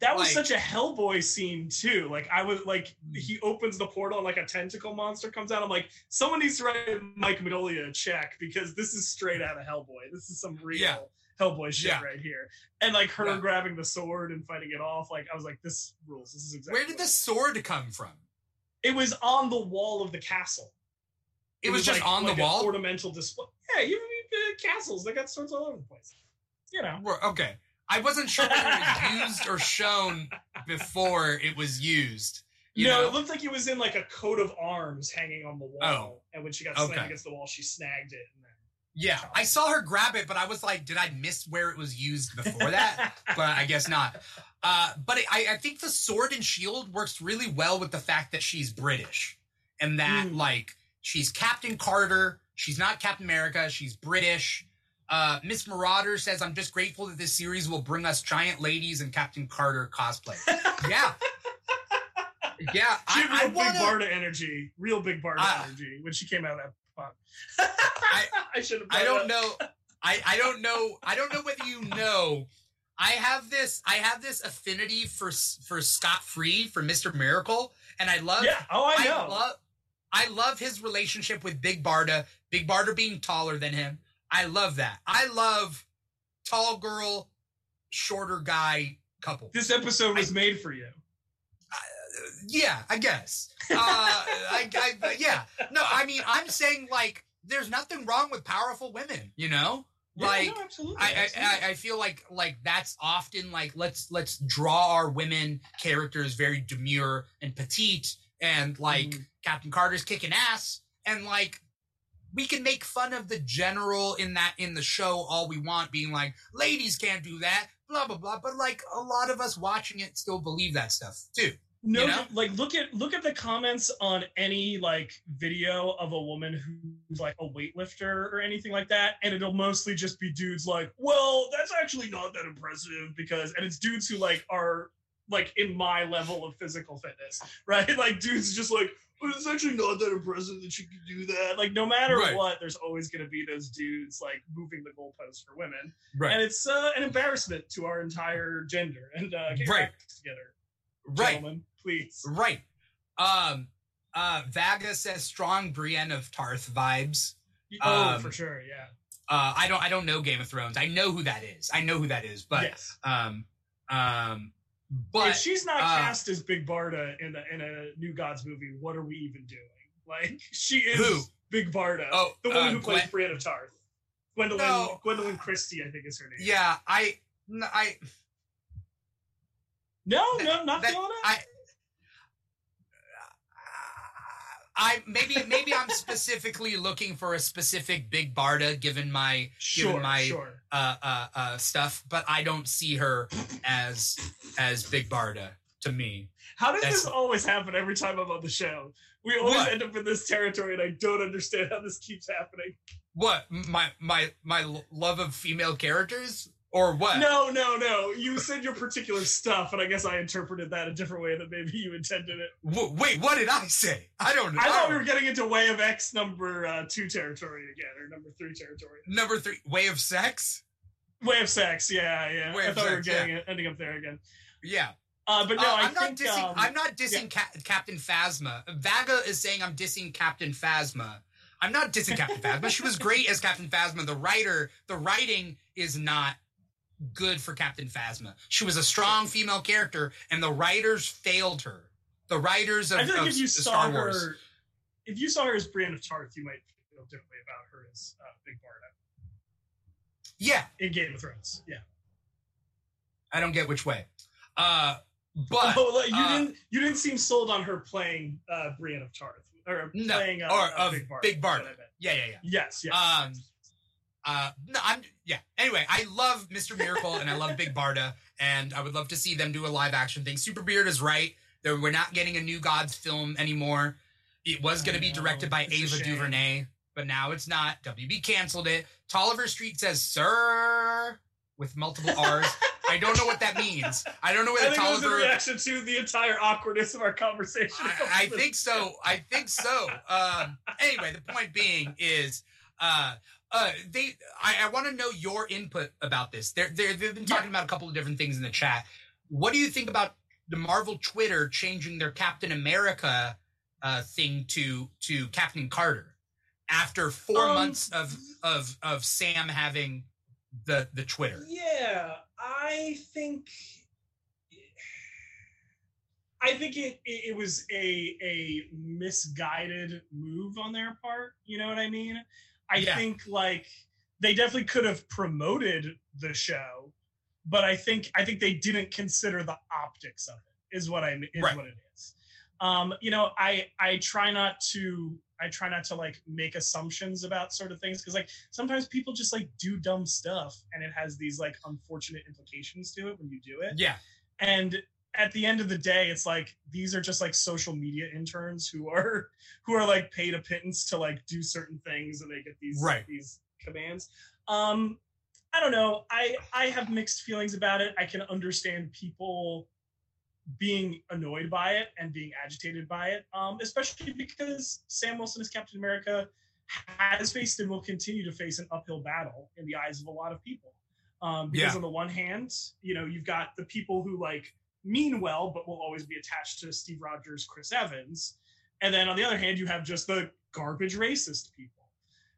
That was Like- such a Hellboy scene too. Like I was like, he opens the portal and like a tentacle monster comes out. I'm like, someone needs to write Mike Mignola a check because this is straight out of Hellboy. This is some real Yeah. Hellboy shit Yeah. right here. And like her Yeah. grabbing the sword and fighting it off. Like I was like, this rules. This is exactly. Where did what the sword come from? It was on the wall of the castle. It, was, just like- on like the wall. ornamental display. Yeah, you uh, castles. They got swords all over the place. You know. Well, Okay, I wasn't sure whether it was used or shown before it was used. You no, know? it looked like it was in like a coat of arms hanging on the wall. Oh. And when she got slammed Okay. against the wall, she snagged it. And. Yeah, I saw her grab it, but I was like, did I miss where it was used before that? but I guess not. Uh, but it, I, I think the sword and shield works really well with the fact that she's British and that Mm. like she's Captain Carter. She's not Captain America. She's British. Uh, Miss Marauder says, "I'm just grateful that this series will bring us giant ladies and Captain Carter cosplay." yeah, yeah. she had I, I real wanna, big Barda energy, real big Barda Ah. energy when she came out pop. I- I should have. I don't know. I, I don't know. I don't know whether you know. I have this. I have this affinity for for Scott Free for Mister Miracle, and I love. Yeah. Oh, I know. love. I love his relationship with Big Barda. Big Barda being taller than him. I love that. I love tall girl, shorter guy couple. This episode was made for you. Yeah, I guess. Uh, I, I, yeah. No, I mean, I'm saying like, there's nothing wrong with powerful women. You know, Yeah, like no, absolutely. I, absolutely. I, I feel like like that's often like let's let's draw our women characters very demure and petite and like Mhm. Captain Carter's kicking ass and like we can make fun of the general in that in the show all we want being like ladies can't do that blah blah blah but like a lot of us watching it still believe that stuff too no you know? like look at look at the comments on any like video of a woman who's like a weightlifter or anything like that and it'll mostly just be dudes like well that's actually not that impressive because and it's dudes who like are like in my level of physical fitness right like dudes just like well, it's actually not that impressive that you can do that like no matter Right. what there's always going to be those dudes like moving the goalposts for women right and it's uh, an embarrassment to our entire gender and uh get Right. together right gentlemen, please right um uh vaga says strong brienne of tarth vibes Oh, Um, for sure, yeah. uh i don't i don't know game of thrones i know who that is i know who that is but yes. um um but if she's not uh, cast as Big Barda in a, in a New Gods movie, what are we even doing? Like, she is Who? Big Barda, Oh, the woman uh, who plays Gwen- Brienne of Tarth. Gwendoline, No. Gwendoline Christie, I think is her name. yeah i i No, no, not that- feeling it. I, I maybe maybe I'm specifically looking for a specific big Barda given my sure, my- sure. uh, uh, uh, stuff, but I don't see her as as big Barda to me. How does that's- this always happen every time I'm on the show? We always What? end up in this territory, and I don't understand how this keeps happening. What my my my love of female characters or what? No, no, no. You said your particular stuff, and I guess I interpreted that a different way than maybe you intended it. W- wait, what did I say? I don't know. I thought we were getting into Way of X number uh, two territory again, or number three territory. Number three, way of sex. Way of Sex, yeah, yeah. Way I thought we were Sex, getting it, ending up there again. Yeah, Uh, but no, Uh, I I'm not think dissing. um, I'm not dissing Ca- Captain Phasma. Vaga is saying I'm dissing Captain Phasma. I'm not dissing Captain Phasma. She was great as Captain Phasma. The writer, the writing is not good for Captain Phasma. She was a strong female character, and the writers failed her. The writers of, I feel like if you Star Wars. her, if you saw her as Brienne of Tarth, you might feel differently about her as uh, Big Barda Yeah, in Game of Thrones. Yeah. I don't get which way. Uh, but oh, like, you uh, didn't you didn't seem sold on her playing uh, Brienne of Tarth or No, playing uh, or uh, Big Barda. Big Barda. Yeah, yeah, yeah. Yes, yes. Um, Uh, no, I'm yeah. Anyway, I love Mr. Miracle and I love Big Barda, and I would love to see them do a live action thing. Super Beard is right. There, we're not getting a New Gods film anymore. It was going to be directed by It's Ava. DuVernay, but now it's not. WB canceled it. Tolliver Street says "Sir" with multiple R's. I don't know what that means. I don't know I whether think it was Tolliver. reaction to the entire awkwardness of our conversation. I, I think so. I think so. Um, anyway, the point being is, uh, uh, they. I, I want to know your input about this. They're, they're, they've been talking about a couple of different things in the chat. What do you think about the Marvel Twitter changing their Captain America uh, thing to to Captain Carter after four Um, months of of of Sam having the the Twitter? Yeah, I think I think it, it it was a a misguided move on their part. You know what I mean? I Yeah. think like they definitely could have promoted the show, but I think I think they didn't consider the optics of it. Is what I is Right. what it is. Um, you know, I I try not to I try not to like make assumptions about sort of things because like sometimes people just like do dumb stuff and it has these like unfortunate implications to it when you do it. Yeah, And at the end of the day, it's like these are just like social media interns who are who are like paid a pittance to like do certain things and they get these Right. these commands. Um I don't know. I I have mixed feelings about it. I can understand people being annoyed by it and being agitated by it, um, especially because Sam Wilson as Captain America has faced and will continue to face an uphill battle in the eyes of a lot of people. Um, because Yeah. on the one hand, you know, you've got the people who like mean well, but will always be attached to Steve Rogers, Chris Evans, and then on the other hand, you have just the garbage racist people.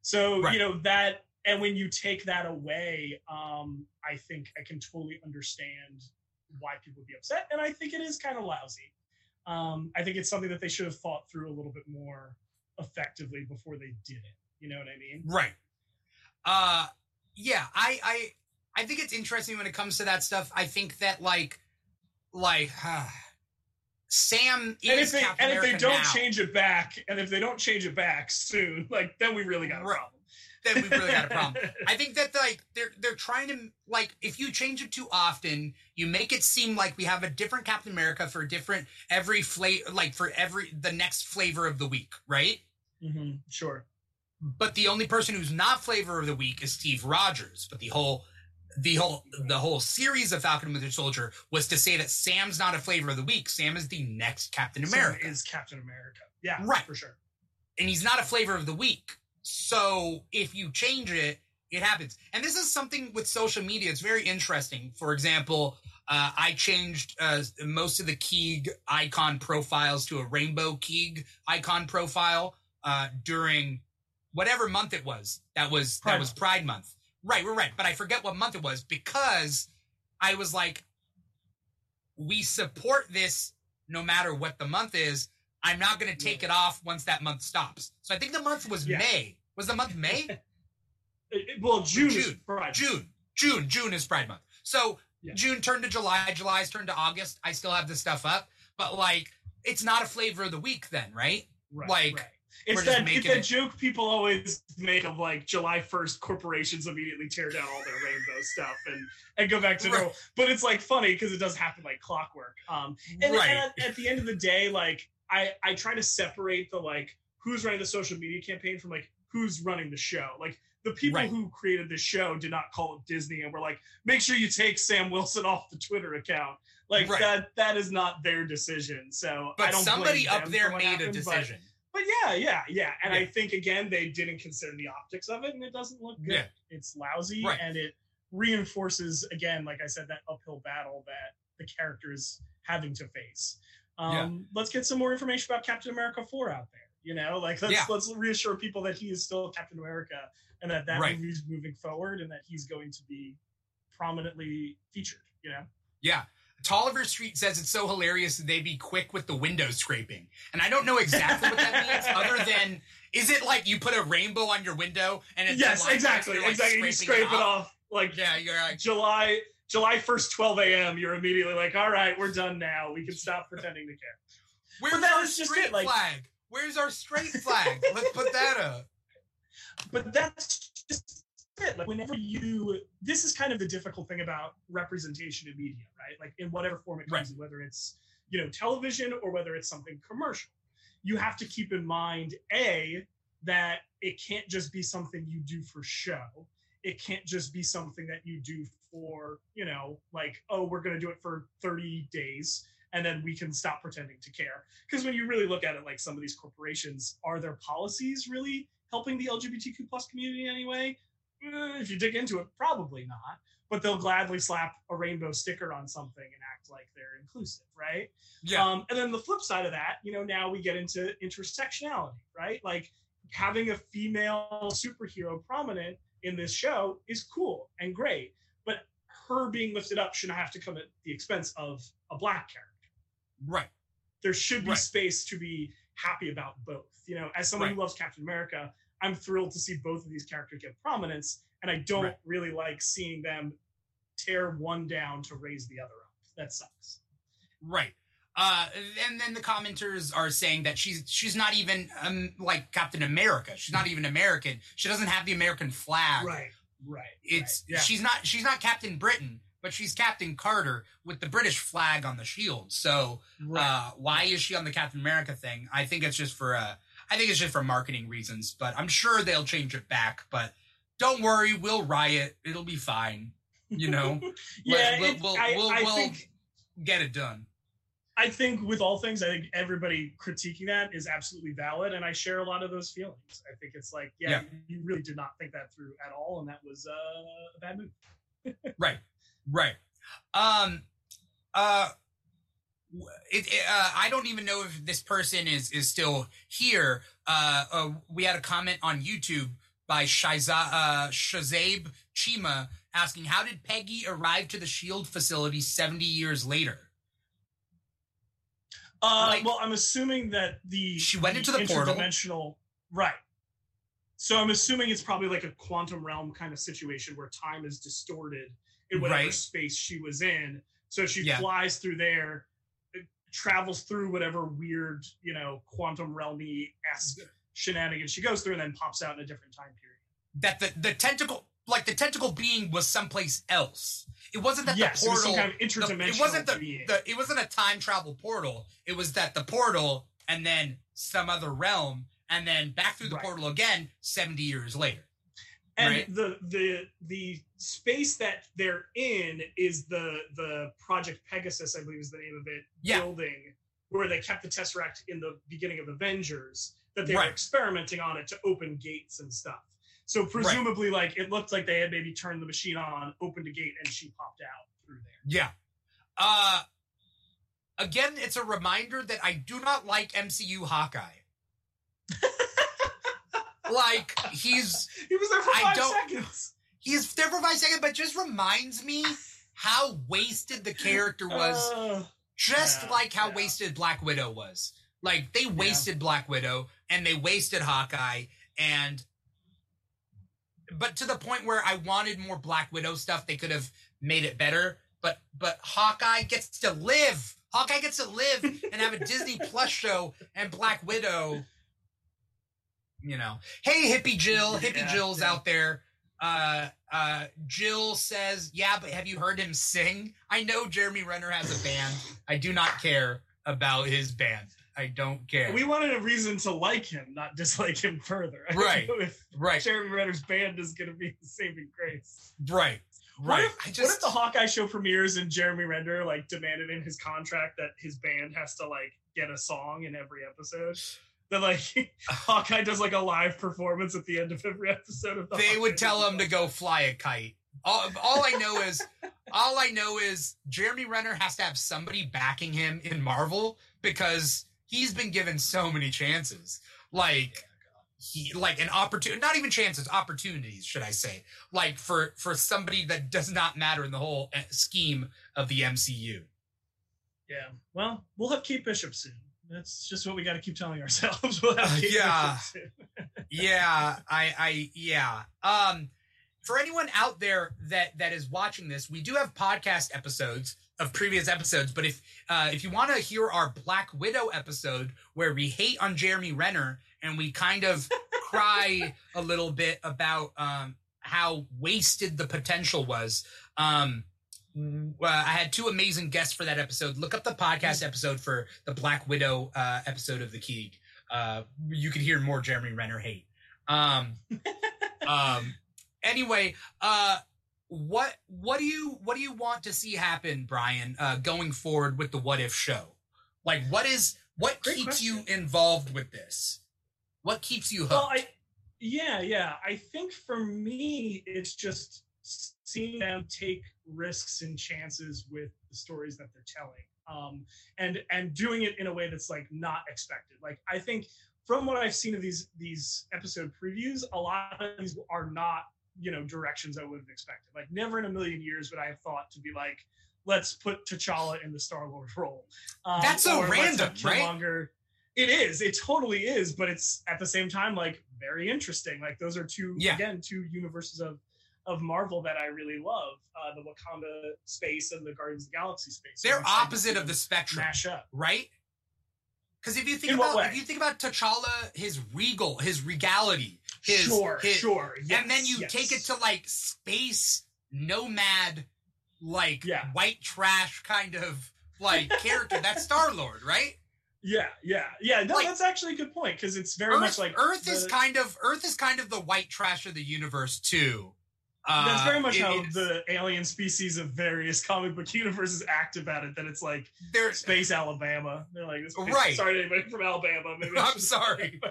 So Right. you know that and when you take that away, um, I think I can totally understand why people would be upset, and I think it is kind of lousy. Um, I think it's something that they should have thought through a little bit more effectively before they did it. You know what I mean? Right. Uh yeah, I I I think it's interesting when it comes to that stuff. I think that like like uh, Sam is And if they and if they don't now, change it back, and if they don't change it back soon, like then we really got a problem. then we really got a problem. I think that like they're they're trying to like if you change it too often, you make it seem like we have a different Captain America for different every flavor like for every the next flavor of the week, right? hmm Sure. But the only person who's not flavor of the week is Steve Rogers. But the whole the whole the whole series of Falcon and Winter Soldier was to say that Sam's not a flavor of the week. Sam is the next Captain Sam America. is Captain America. Yeah, Right. for sure. and he's not a flavor of the week. So if you change it, it happens. And this is something with social media. It's very interesting. For example, uh, I changed uh, most of the Keeg icon profiles to a rainbow Keeg icon profile uh, during whatever month it was. That was Pride that was Pride Month. Right, we're right. But I forget what month it was because I was like, we support this no matter what the month is. I'm not going to take it off once that month stops. So I think the month was Yeah. May. Was the month May? It- it- well, June, is June. Pride. June. June. June is Pride Month. So Yeah. June turned to July. July's turned to August. I still have this stuff up, but like it's not a flavor of the week then, right? Right, like, right. It's that, it's that it- joke people always make of like July 1st, corporations immediately tear down all their rainbow stuff and, and go back to Right. normal. But it's like funny because it does happen like clockwork. Um, and, right. and at, at the end of the day, like I, I try to separate the like who's running the social media campaign from like who's running the show. Like the people Right. who created the show did not call it Disney and were like, make sure you take Sam Wilson off the Twitter account. Like Right. that that is not their decision. So I but somebody up there made a happened, but- decision. but yeah, yeah, yeah. And Yeah. I think again they didn't consider the optics of it, and it doesn't look good. Yeah. It's lousy, Right. and it reinforces again, like I said, that uphill battle that the character is having to face. Um, Let's get some more information about Captain America four out there. You know, like let's Yeah. let's reassure people that he is still Captain America, and that that Right. movie's moving forward, and that he's going to be prominently featured. You know. Yeah. Tolliver Street says it's so hilarious that they'd be quick with the window scraping. And I don't know exactly what that means, other than is it like you put a rainbow on your window and it's yes, exactly, like, exactly. You scrape it off like Yeah, you're like July July first, twelve a.m. You're immediately like, all right, we're done now. We can stop pretending to care. Where's that our straight it, like- flag? Where's our straight flag? Let's put that up. But that's just it. Like whenever you, this is kind of the difficult thing about representation in media, right? Like in whatever form it comes in, whether it's you know television or whether it's something commercial, you have to keep in mind a that it can't just be something you do for show. It can't just be something that you do for you know like oh we're going to do it for 30 days and then we can stop pretending to care because when you really look at it like some of these corporations are their policies really helping the lgbtq plus community anyway if you dig into it probably not but they'll gladly slap a rainbow sticker on something and act like they're inclusive right Yeah. um, and then the flip side of that you know now we get into intersectionality right like having a female superhero prominent in this show is cool and great but her being lifted up shouldn't have to come at the expense of a black character right. there should be Right. space to be happy about both. You know, as someone Right. who loves Captain America, I'm thrilled to see both of these characters get prominence, and I don't Right. really like seeing them tear one down to raise the other up. That sucks. Right. Uh, and then the commenters are saying that she's she's not even um, like Captain America. She's not even American. She doesn't have the American flag. Right. Right. It's right. yeah. she's not she's not Captain Britain, but she's Captain Carter with the British flag on the shield. So right. uh, why is she on the Captain America thing? I think it's just for uh, I think it's just for marketing reasons. But I'm sure they'll change it back. But don't worry, we'll riot. It'll be fine. You know, yeah. we'll- we'll- I, we'll- I we'll- think get it done. I think with all things, I think everybody critiquing that is absolutely valid, and I share a lot of those feelings. I think it's like, yeah, Yeah. you really did not think that through at all, and that was uh, a bad move. Right. Right. Um uh it, it, uh, I don't even know if this person is is still here. Uh, uh we had a comment on YouTube by Shiza, uh, Shazabe Chima asking, How did Peggy arrive to the SHIELD facility 70 years later? Uh, Like- well, I'm assuming that the She went into the portal. interdimensional right. So I'm assuming it's probably like a quantum realm kind of situation where time is distorted in whatever Right. space she was in. So she Yeah. flies through there, travels through whatever weird, you know, quantum realmy esque shenanigans she goes through, and then pops out in a different time period. That the, the tentacle, like the tentacle being was someplace else. It wasn't that yes, the it was portal. some kind of the- it wasn't the, the it wasn't a time travel portal. It was that the portal and then some other realm and then back through the Right. portal again 70 years later. And right? the the the space that they're in is the the Project Pegasus, I believe is the name of it, Yeah. building where they kept the Tesseract in the beginning of Avengers that they Right. were experimenting on it to open gates and stuff. So presumably, like it looked like they had maybe turned the machine on, opened a gate, and she popped out through there. Yeah. Uh again, it's a reminder that I do not like MCU Hawkeye. like he's He was there for I five don't- seconds. he's there for five seconds, but just reminds me how wasted the character was. Uh, just yeah, like how yeah. wasted Black Widow was. Like they wasted Black Widow and they wasted Hawkeye and but to the point where I wanted more Black Widow stuff, they could have made it better. But but Hawkeye gets to live. Hawkeye gets to live and have a Disney Plus show and Black Widow. You know. Hey hippie Jill. Hippie Yeah, Jill's yeah. out there. Uh uh Jill says, Yeah, but have you heard him sing? I know Jeremy Renner has a band. I do not care about his band. I don't care. we wanted a reason to like him, not dislike him further. I Right. right, Jeremy Renner's band is going to be the saving grace. right, What right. if, I what if the Hawkeye show premieres and Jeremy Renner like demanded in his contract that his band has to like get a song in every episode? That like Hawkeye does like a live performance at the end of every episode of the they Hawkeye would tell him to go fly a kite. All, all I know is, all I know is Jeremy Renner has to have somebody backing him in Marvel because he's been given so many chances. Like he, like an opportunity, not even chances, opportunities, should I say? Like for for somebody that does not matter in the whole eh, scheme of the MCU. Yeah. Well, we'll have Kate Bishop soon. That's just what we got to keep telling ourselves. We'll have yeah. Yeah i i yeah um for anyone out there that that is watching this we do have podcast episodes of previous episodes but if uh if you want to hear our black widow episode where we hate on jeremy renner and we kind of cry a little bit about um how wasted the potential was um uh, I had two amazing guests for that episode. Look up the podcast episode for the Black Widow uh, episode of the Keeg. Uh, you could hear more Jeremy Renner hate. Um, um, anyway, uh, what what do you what do you want to see happen, Brian, uh, going forward with the What If show? Like, what is what Great keeps you involved with this? What keeps you hooked? Well, I, yeah, yeah. I think for me, it's just seeing them take risks and chances with the stories that they're telling, um, and and doing it in a way that's like not expected. Like I think from what I've seen of these these episode previews, a lot of these are not you know directions I would have expected. Like never in a million years would I have thought to be like. Let's put T'Challa in the Star Lord role. Um, That's so or let's have random, right? It is. It totally is. But it's at the same time like very interesting. Like those are two Yeah. again two universes of of Marvel that I really love. Uh, the Wakanda space and the Guardians of the Galaxy space. They're opposite of the spectrum. mash up. right? Because if you think In about if you think about T'Challa, his regal, his regality, his sure, his- sure. and then you yes. take it to like space nomad, like Yeah. white trash kind of like character. That's Star Lord, right? yeah, yeah, yeah. No, like- that's actually a good point because it's very Earth, much like Earth is kind of Earth is kind of the white trash of the universe too. Uh, That's very much it- how the alien species of various comic book universes act about it. That it's like they're space Alabama. They're like, this Right. Sorry, to anybody from Alabama. I'm sorry.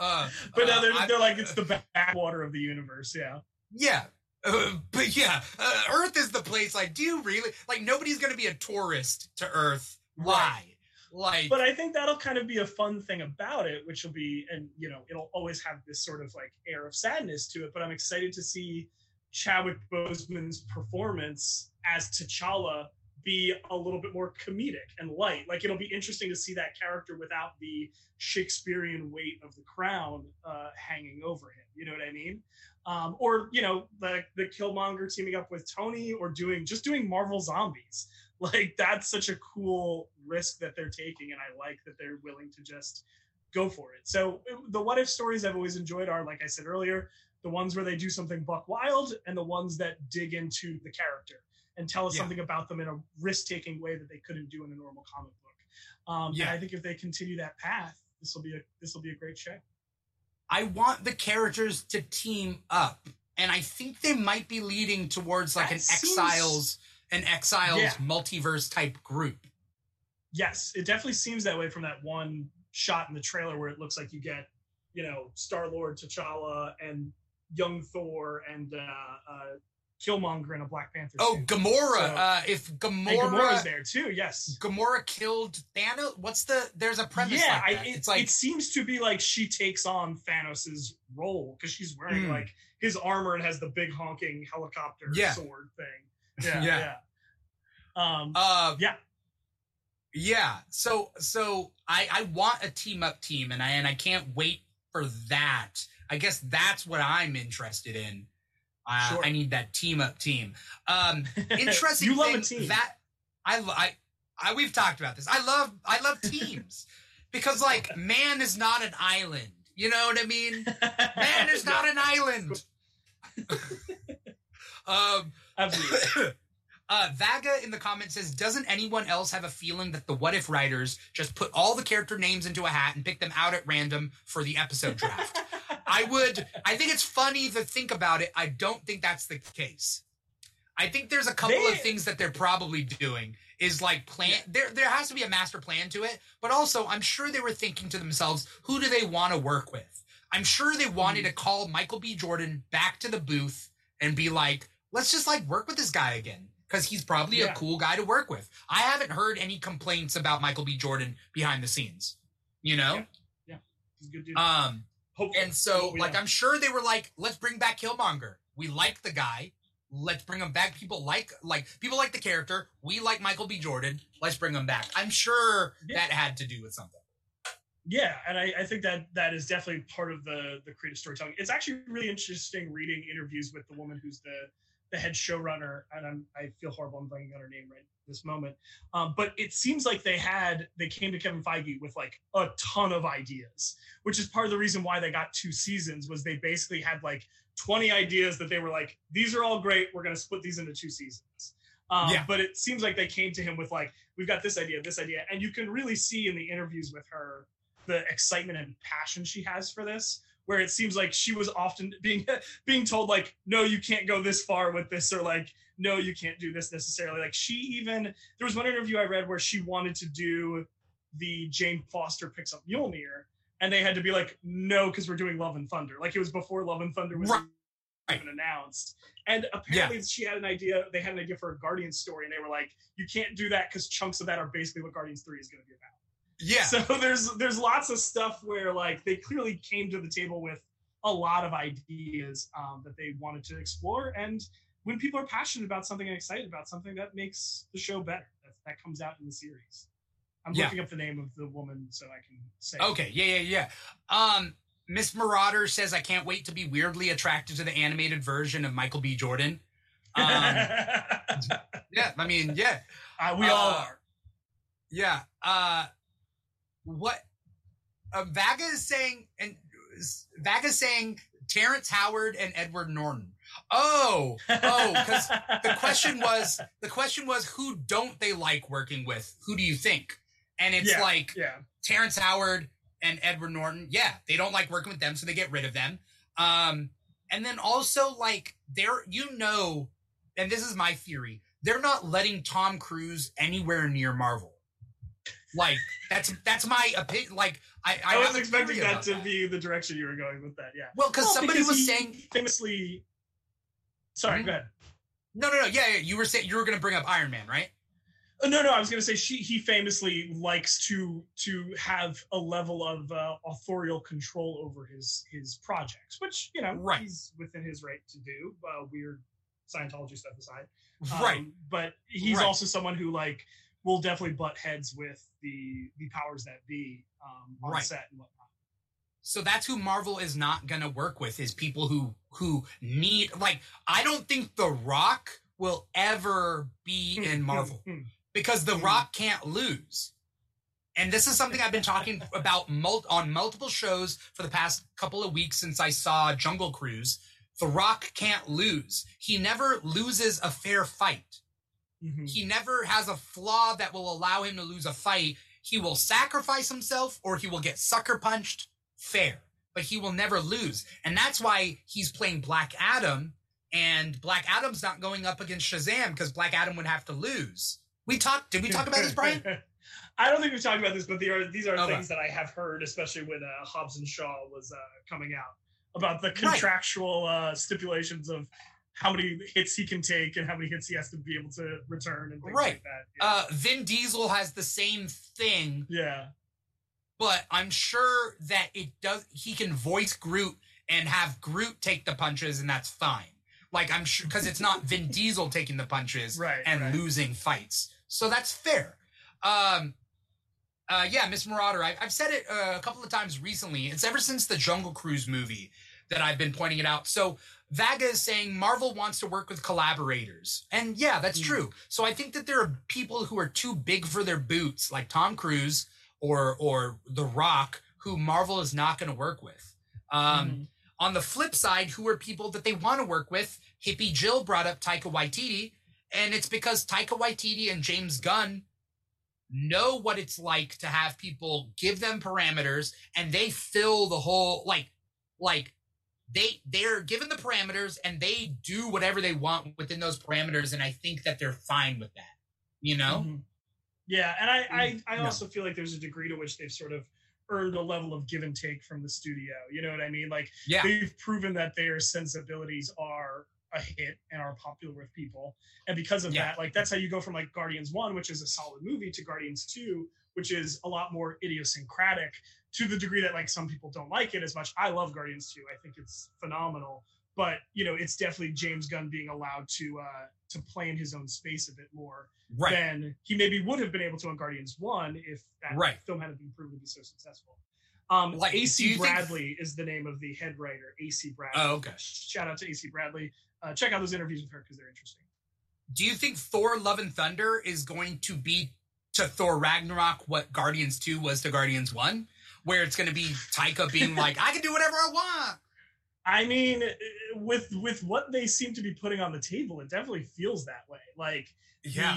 Uh, but uh, now they're, I- they're like it's the backwater of the universe. Yeah. Yeah. Uh, but yeah, uh, Earth is the place. Like, do you really like? Nobody's going to be a tourist to Earth. Why? Like, but I think that'll kind of be a fun thing about it, which will be, and you know, it'll always have this sort of like air of sadness to it. But I'm excited to see Chadwick Boseman's performance as T'Challa be a little bit more comedic and light. Like it'll be interesting to see that character without the Shakespearean weight of the crown uh, hanging over him. You know what I mean? Um, or you know, the the Killmonger teaming up with Tony, or doing just doing Marvel zombies. Like that's such a cool risk that they're taking, and I like that they're willing to just go for it. So the what if stories I've always enjoyed are, like I said earlier, the ones where they do something buck wild, and the ones that dig into the character and tell us Yeah. something about them in a risk-taking way that they couldn't do in a normal comic book. Um, Yeah. And I think if they continue that path, this will be a this will be a great show. I want the characters to team up, and I think they might be leading towards like That an seems- Exiles, an Exiles Yeah. multiverse type group. Yes, it definitely seems that way from that one shot in the trailer where it looks like you get, you know, Star Lord, T'Challa, and young Thor and uh, uh, Killmonger in a Black Panther. Oh, suit. Gamora! So- uh, if and Gamora, Gamora's there too. Yes. Gamora killed Thanos. What's the? There's a premise yeah, like. I, it, it's like it seems to be like she takes on Thanos's role because she's wearing Mm. like his armor and has the big honking helicopter Yeah. sword thing. Yeah, Yeah. yeah. Um, Uh, Yeah. yeah. So, so I I want a team up team, and I and I can't wait for that. I guess that's what I'm interested in. Uh, Sure. I need that team up team. Um, interesting you love thing a team. that I, I I we've talked about this. I love I love teams because like man is not an island. You know what I mean? Man is not an island. um, Absolutely. uh, Vaga in the comments says, "Doesn't anyone else have a feeling that the What If writers just put all the character names into a hat and pick them out at random for the episode draft?" I would. I think it's funny to think about it. I don't think that's the case. I think there's a couple They- of things that they're probably doing. Is like plan. There, there has to be a master plan to it. But also, I'm sure they were thinking to themselves, who do they want to work with? I'm sure they wanted to call Michael B. Jordan back to the booth and be like, let's just like work with this guy again because he's probably a cool guy to work with. I haven't heard any complaints about Michael B. Jordan behind the scenes. You know. Yeah. He's a good dude. Um. Hopefully. And so, like, know. I'm sure they were like, let's bring back Killmonger. We like the guy. Let's bring him back. People like, like, people like the character. We like Michael B. Jordan. Let's bring him back. I'm sure Yeah. that had to do with something. yeah and I, I think that that is definitely part of the the creative storytelling it's actually really interesting reading interviews with the woman who's the the head showrunner and I'm, i feel horrible i'm blanking on her name right this moment um, but it seems like they had they came to kevin feige with like a ton of ideas which is part of the reason why they got two seasons was they basically had like 20 ideas that they were like these are all great we're going to split these into two seasons um, Yeah. but it seems like they came to him with like we've got this idea this idea and you can really see in the interviews with her the excitement and passion she has for this where it seems like she was often being being told like no you can't go this far with this or like no you can't do this necessarily. Like she even there was one interview i read where she wanted to do the jane foster picks up mjolnir and they had to be like no because we're doing love and thunder. Like it was before love and thunder was Right. even announced. And apparently she had an idea they had an idea for a guardian story and they were like you can't do that because chunks of that are basically what guardians 3 is going to be about Yeah. so there's there's lots of stuff where like they clearly came to the table with a lot of ideas um, that they wanted to explore and when people are passionate about something and excited about something that makes the show better that, that comes out in the series i'm Yeah. looking up the name of the woman so i can say Okay, yeah, yeah, yeah. Um, Miss Marauder says, I can't wait to be weirdly attracted to the animated version of Michael B. Jordan. Um, yeah, I mean, yeah, Uh, we all Uh, are yeah. Uh, what uh, Vaga is saying, and Vaga is saying Terrence Howard and Edward Norton. Oh, oh, because the question was the question was who don't they like working with? Who do you think? And it's Yeah. like yeah Terrence Howard and Edward Norton, yeah, they don't like working with them, so they get rid of them. Um, and then also like they're you know, and this is my theory, they're not letting Tom Cruise anywhere near Marvel. Like that's that's my opinion. Like I, I, i, was expecting that about to be the direction you were going with that yeah well because Well, somebody because was saying famously sorry Mhm. go ahead no no no yeah, yeah you were saying you were going to bring up Iron Man right Uh, no, no, I was going to say she he famously likes to to have a level of uh, authorial control over his his projects, which you know Right. he's within his right to do. Uh, weird Scientology stuff aside, right. Um, but he's Right. also someone who like will definitely butt heads with the the powers that be um, on Right. set and whatnot. So that's who Marvel is not going to work with is people who who need like I don't think The Rock will ever be hmm, in hmm, Marvel hmm. because The. Rock can't lose. And this is something I've been talking about mul- on multiple shows for the past couple of weeks since I saw Jungle Cruise. The Rock can't lose. He never loses a fair fight. Mhm. He never has a flaw that will allow him to lose a fight. He will sacrifice himself or he will get sucker punched fair, but he will never lose. And that's why he's playing Black Adam and Black Adam's not going up against Shazam because Black Adam would have to lose. We talked, did we talk about this, Brian? I don't think we've talked about this, but they are, these are Okay. things that I have heard, especially when uh, Hobbs and Shaw was uh, coming out, about the contractual uh, stipulations of how many hits he can take and how many hits he has to be able to return and things Right. like that. Yeah. Uh, Vin Diesel has the same thing, yeah. but I'm sure that it does, he can voice Groot and have Groot take the punches and that's fine. Like I'm sure, because it's not Vin Diesel taking the punches Right, and right. losing fights. So that's fair. Um, uh, yeah, Miss Marauder, I, I've said it uh, a couple of times recently. It's ever since the Jungle Cruise movie that I've been pointing it out. So Vaga is saying Marvel wants to work with collaborators. And yeah, that's Mm. true. So I think that there are people who are too big for their boots, like Tom Cruise or or The Rock, who Marvel is not going to work with. Um, Mhm. on the flip side, who are people that they want to work with? Hippie Jill brought up Taika Waititi, and it's because Taika Waititi and James Gunn know what it's like to have people give them parameters and they fill the whole like like they they're given the parameters and they do whatever they want within those parameters and I think that they're fine with that. You know? Mhm. Yeah, and I I, I No. also feel like there's a degree to which they've sort of earned a level of give and take from the studio. You know what I mean? Like Yeah. they've proven that their sensibilities are a hit and are popular with people. And because of Yeah. that, like that's how you go from like Guardians 1, which is a solid movie, to Guardians 2, which is a lot more idiosyncratic to the degree that like some people don't like it as much. I love Guardians 2. I think it's phenomenal. But you know, it's definitely James Gunn being allowed to uh to play in his own space a bit more Right. than he maybe would have been able to on Guardians 1 if that Right. film hadn't been proven to be so successful. Um, Like, AC think- Bradley is the name of the head writer. AC Bradley. Oh, okay. Shout out to AC Bradley. Uh, check out those interviews with her because they're interesting. Do you think Thor Love and Thunder is going to be to Thor Ragnarok what Guardians 2 was to Guardians 1? Where it's going to be Taika being like, I can do whatever I want. I mean, with with what they seem to be putting on the table, it definitely feels that way. Like,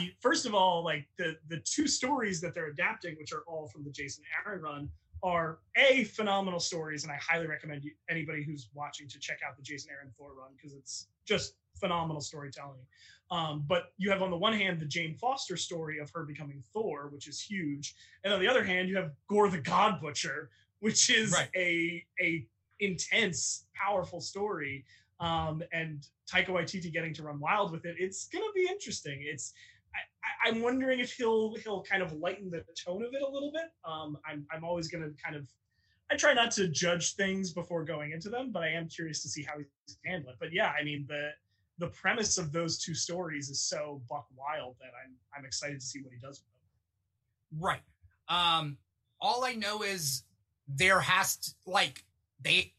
the, first of all, like the the two stories that they're adapting, which are all from the Jason Aaron run, are a phenomenal stories, and I highly recommend you, anybody who's watching to check out the Jason Aaron Thor run because it's just phenomenal storytelling. Um, but you have on the one hand the Jane Foster story of her becoming Thor, which is huge, and on the other hand you have Gorr the God Butcher, which is Right. a a intense, powerful story. Um, and Taika Waititi getting to run wild with it, it's gonna be interesting. It's I, I'm wondering if he'll he'll kind of lighten the tone of it a little bit. Um, I'm I'm always gonna kind of I try not to judge things before going into them, but I am curious to see how he's handle it. But yeah, I mean the the premise of those two stories is so buck wild that I'm I'm excited to see what he does with them. Right. Um, all I know is there has to, like, they,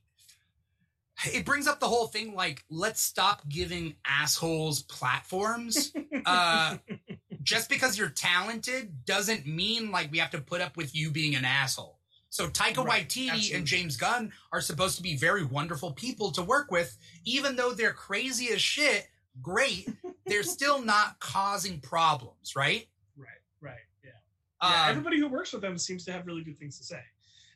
it brings up the whole thing like, let's stop giving assholes platforms. Uh, just because you're talented doesn't mean like we have to put up with you being an asshole. So Taika Right, Waititi absolutely. and James Gunn are supposed to be very wonderful people to work with, even though they're crazy as shit. Great, they're still not causing problems, right? right, right, yeah. Yeah, Um, everybody who works with them seems to have really good things to say.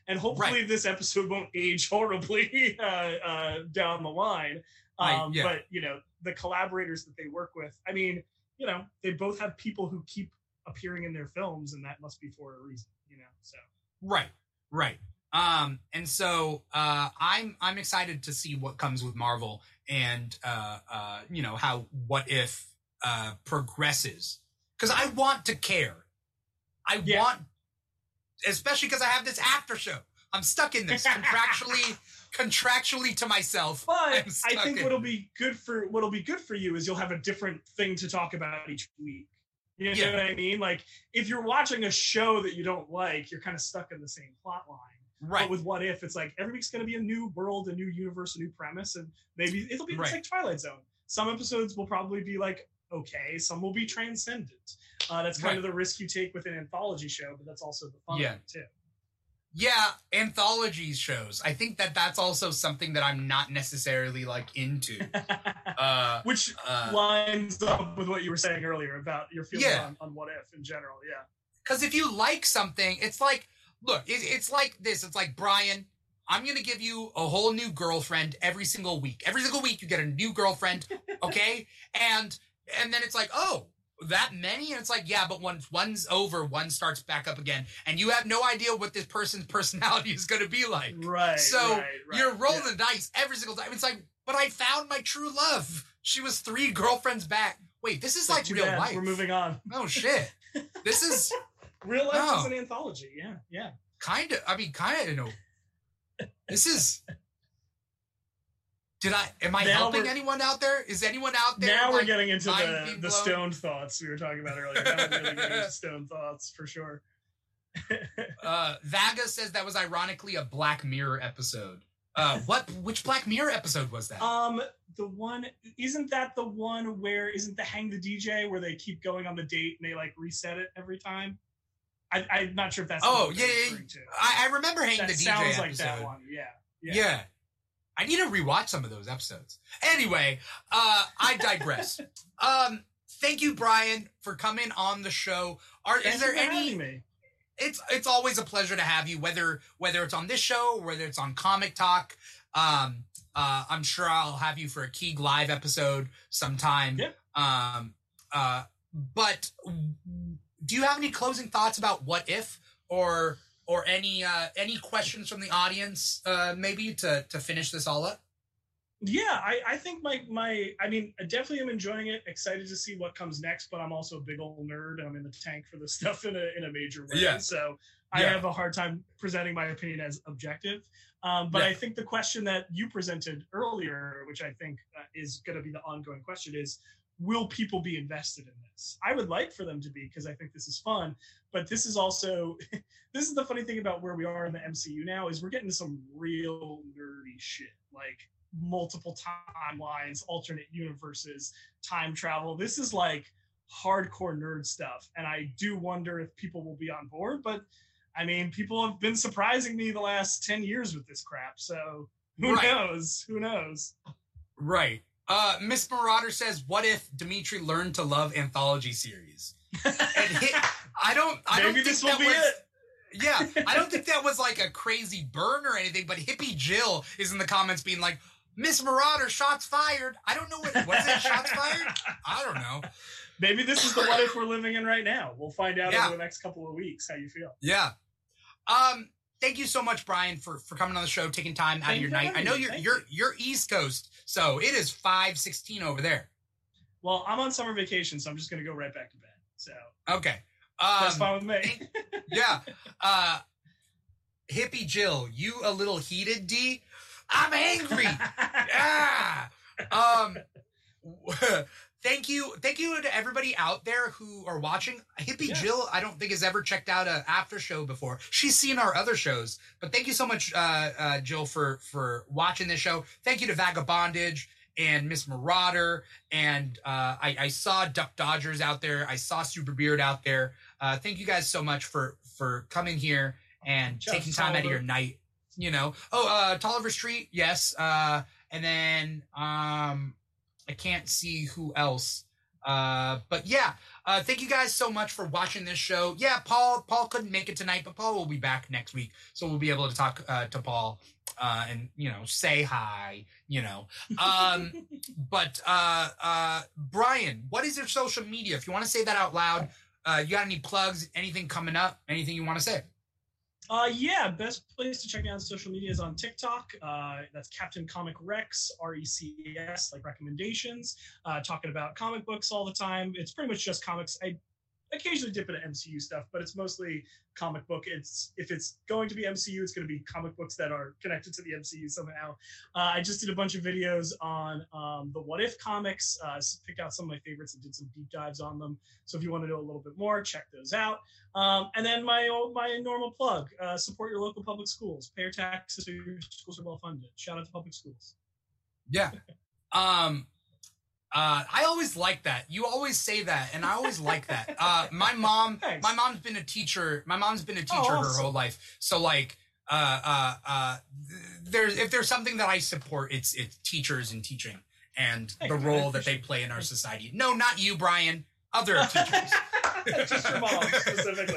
And hopefully this episode won't age horribly uh, uh, down the line. Um, yeah. But, you know, the collaborators that they work with, I mean, you know, they both have people who keep appearing in their films, and that must be for a reason, you know? So, Right, right. Um, and so uh, I'm I'm excited to see what comes with Marvel and uh, uh, you know how what if uh, progresses because I want to care. I Yeah. want, especially because I have this after show. I'm stuck in this contractually, contractually to myself. But I think in- what'll be good for what'll be good for you is you'll have a different thing to talk about each week. You know Yeah. what I mean? Like if you're watching a show that you don't like, you're kind of stuck in the same plot line. Right. But with What If, it's like every week's going to be a new world, a new universe, a new premise, and maybe it'll be Right. like Twilight Zone. Some episodes will probably be like okay, some will be transcendent. Uh, that's kind Right. of the risk you take with an anthology show, but that's also the fun Yeah. too. Yeah, anthology shows. I think that that's also something that I'm not necessarily like into. Uh, Which uh, lines up with what you were saying earlier about your feelings Yeah. on, on What If in general. Yeah. Because if you like something, it's like, look, it, it's like this. It's like Brian. I'm gonna give you a whole new girlfriend every single week. Every single week, you get a new girlfriend, okay? and and then it's like, oh, that many? And it's like, yeah, but once one's over, one starts back up again, and you have no idea what this person's personality is gonna be like. Right. So, right, right, You're rolling yeah. the dice every single time. It's like, but I found my true love. She was three girlfriends back. Wait, this is like real bad. life. We're moving on. Oh shit. This is Real life Oh. is an anthology. Yeah. Yeah. kind of i mean kind of you know this is did i am i Now helping anyone out there is anyone out there now we're getting into the, the blown? stone thoughts we were talking about earlier. Now we're really getting into stone thoughts for sure. uh vaga says that was ironically a black mirror episode uh what which black mirror episode was that Um, the one isn't that the one where isn't the hang the DJ where they keep going on the date and they like reset it every time? I, I'm not sure if that's. Oh, yeah, yeah, to. I, I remember hang that the dj sounds like episode that one. Yeah. yeah. Yeah. I need to rewatch some of those episodes. Anyway uh i digress. Um thank you brian for coming on the show. Are is there any it's it's always a pleasure to have you whether whether it's on this show or whether it's on comic talk. Um uh i'm sure i'll have you for a keeg live episode sometime. Yeah. um uh but do you have any closing thoughts about what if or or any uh any questions from the audience uh maybe to to finish this all up Yeah, I, I think my my I mean I definitely am enjoying it. Excited to see what comes next, but I'm also a big old nerd. I'm in the tank for this stuff in a in a major way. Yeah. So I Yeah. have a hard time presenting my opinion as objective. Um, but Yeah. I think the question that you presented earlier, which I think uh, is going to be the ongoing question, is will people be invested in this? I would like for them to be because I think this is fun. But this is also this is the funny thing about where we are in the MCU now is we're getting to some real nerdy shit like multiple timelines, alternate universes, time travel. This is like hardcore nerd stuff, and I do wonder if people will be on board. But I mean, people have been surprising me the last ten years with this crap, so who Right. knows? Who knows? right uh miss marauder says what if dimithri learned to love anthology series and hit, i don't i don't Maybe think this will that be was, it. Yeah, I don't think that was like a crazy burn or anything, but Hippie Jill is in the comments being like, Miss Marauder, shots fired. I don't know what was it, shots fired? I don't know. Maybe this is the what if we're living in right now. We'll find out Yeah. over the next couple of weeks how you feel. Yeah. Um, thank you so much, Brian, for for coming on the show, taking time out Thank of your you night. I know you're Thank you're you're East Coast, so it is five sixteen over there. Well, I'm on summer vacation, so I'm just gonna go right back to bed. So Okay. That's Um, fine with me. yeah. Uh Hippie Jill, you a little heated, D? I'm angry. yeah. Um thank you thank you to everybody out there who are watching hippie Yeah. jill i don't think has ever checked out a after show before she's seen our other shows but thank you so much uh, uh jill for for watching this show thank you to vagabondage and miss marauder and uh i i saw duck dodgers out there i saw Superbeard out there uh thank you guys so much for for coming here and Jeff taking time out of your night you know. Oh uh tolliver street yes uh and then um i can't see who else. Uh but yeah uh thank you guys so much for watching this show. Yeah paul paul couldn't make it tonight but paul will be back next week so we'll be able to talk uh to paul uh and you know say hi you know. Um but uh uh brian what is your social media? If you want to say that out loud uh you got any plugs anything coming up anything you want to say Uh, yeah, best place to check me out on social media is on TikTok. Uh, that's Captain Comic Recs, R E C S, like recommendations. Uh, talking about comic books all the time. It's pretty much just comics. I occasionally dip into MCU stuff, but it's mostly comic book. It's if it's going to be MCU, it's going to be comic books that are connected to the MCU somehow. Uh, I just did a bunch of videos on um, the What If comics, uh, picked out some of my favorites and did some deep dives on them. So if you want to know a little bit more, check those out. Um, and then my old, my normal plug: uh, support your local public schools, pay your taxes so your schools are well funded. Shout out to public schools. Yeah. Um, uh, I always like that. You always say that, and I always like that. Uh, my mom, Thanks. my mom's been a teacher. My mom's been a teacher Oh, her whole life. So like, uh, uh, uh, there's if there's something that I support, it's it's teachers and teaching and Thank the you, role that they play in our society. No, not you, Brian. Other teachers. just your mom specifically.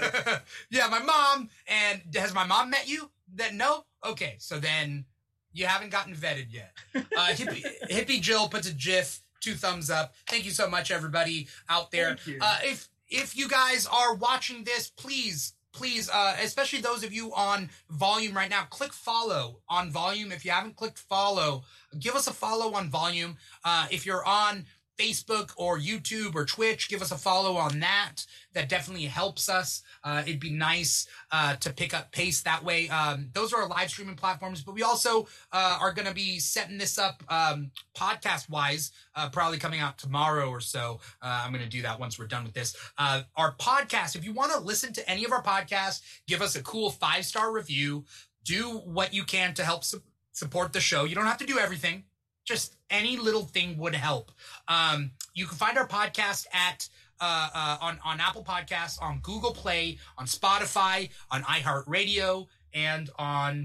yeah, my mom. And has my mom met you? That no. Okay, so then you haven't gotten vetted yet. Uh, hippie, hippie Jill puts a GIF, two thumbs up. Thank you so much, everybody out there. Uh, if if you guys are watching this, please, please, uh, especially those of you on Volume right now, click follow on Volume. If you haven't clicked follow, give us a follow on Volume. Uh, if you're on Facebook or YouTube or Twitch, give us a follow on that. That definitely helps us. Uh, it'd be nice uh, to pick up pace that way. Um, those are our live streaming platforms, but we also uh, are going to be setting this up um, podcast wise, uh, probably coming out tomorrow or so. Uh, I'm going to do that once we're done with this. Uh, our podcast, if you want to listen to any of our podcasts, give us a cool five star review. Do what you can to help su- support the show. You don't have to do everything just any little thing would help. Um, you can find our podcast at uh, uh, on on Apple Podcasts, on Google Play, on Spotify, on iHeartRadio, and on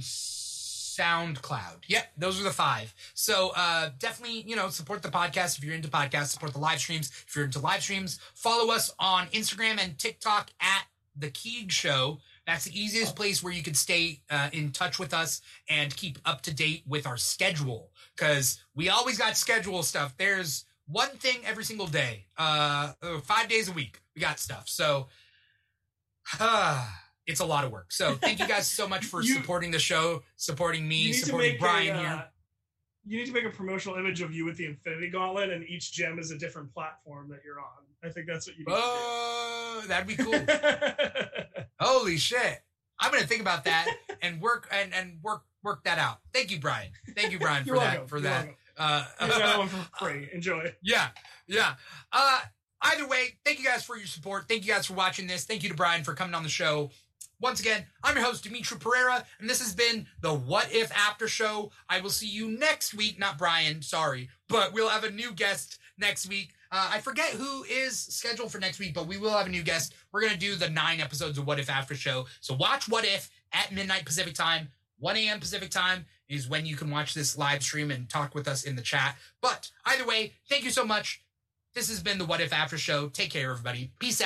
SoundCloud. Yep, those are the five. So uh, definitely, you know, support the podcast if you're into podcasts. Support the live streams if you're into live streams. Follow us on Instagram and TikTok at the Keeg Show. That's the easiest place where you can stay uh, in touch with us and keep up to date with our schedule because we always got schedule stuff. There's one thing every single day, uh, uh, five days a week. We got stuff. So it's a lot of work. So thank you guys so much for You- supporting the show, supporting me, you need to supporting Brian a, uh, here. You need to make a promotional image of you with the Infinity Gauntlet, and each gem is a different platform that you're on. I think that's what you need Oh, that'd be cool. Holy shit. I'm gonna think about that and work and, and work work that out. Thank you, Brian. Thank you, Brian, for that. For You're that. welcome. Uh, You got that one for free. Enjoy. yeah, yeah. Uh, either way, thank you guys for your support. Thank you guys for watching this. Thank you to Brian for coming on the show. Once again, I'm your host, Dimithri Perera, and this has been the What If After Show. I will see you next week. Not Brian, sorry, but we'll have a new guest next week. Uh, I forget who is scheduled for next week, but we will have a new guest. We're going to do the nine episodes of What If After Show. So watch What If at midnight Pacific time. 1 a.m. Pacific time is when you can watch this live stream and talk with us in the chat. But either way, thank you so much. This has been the What If After Show. Take care, everybody. Peace out.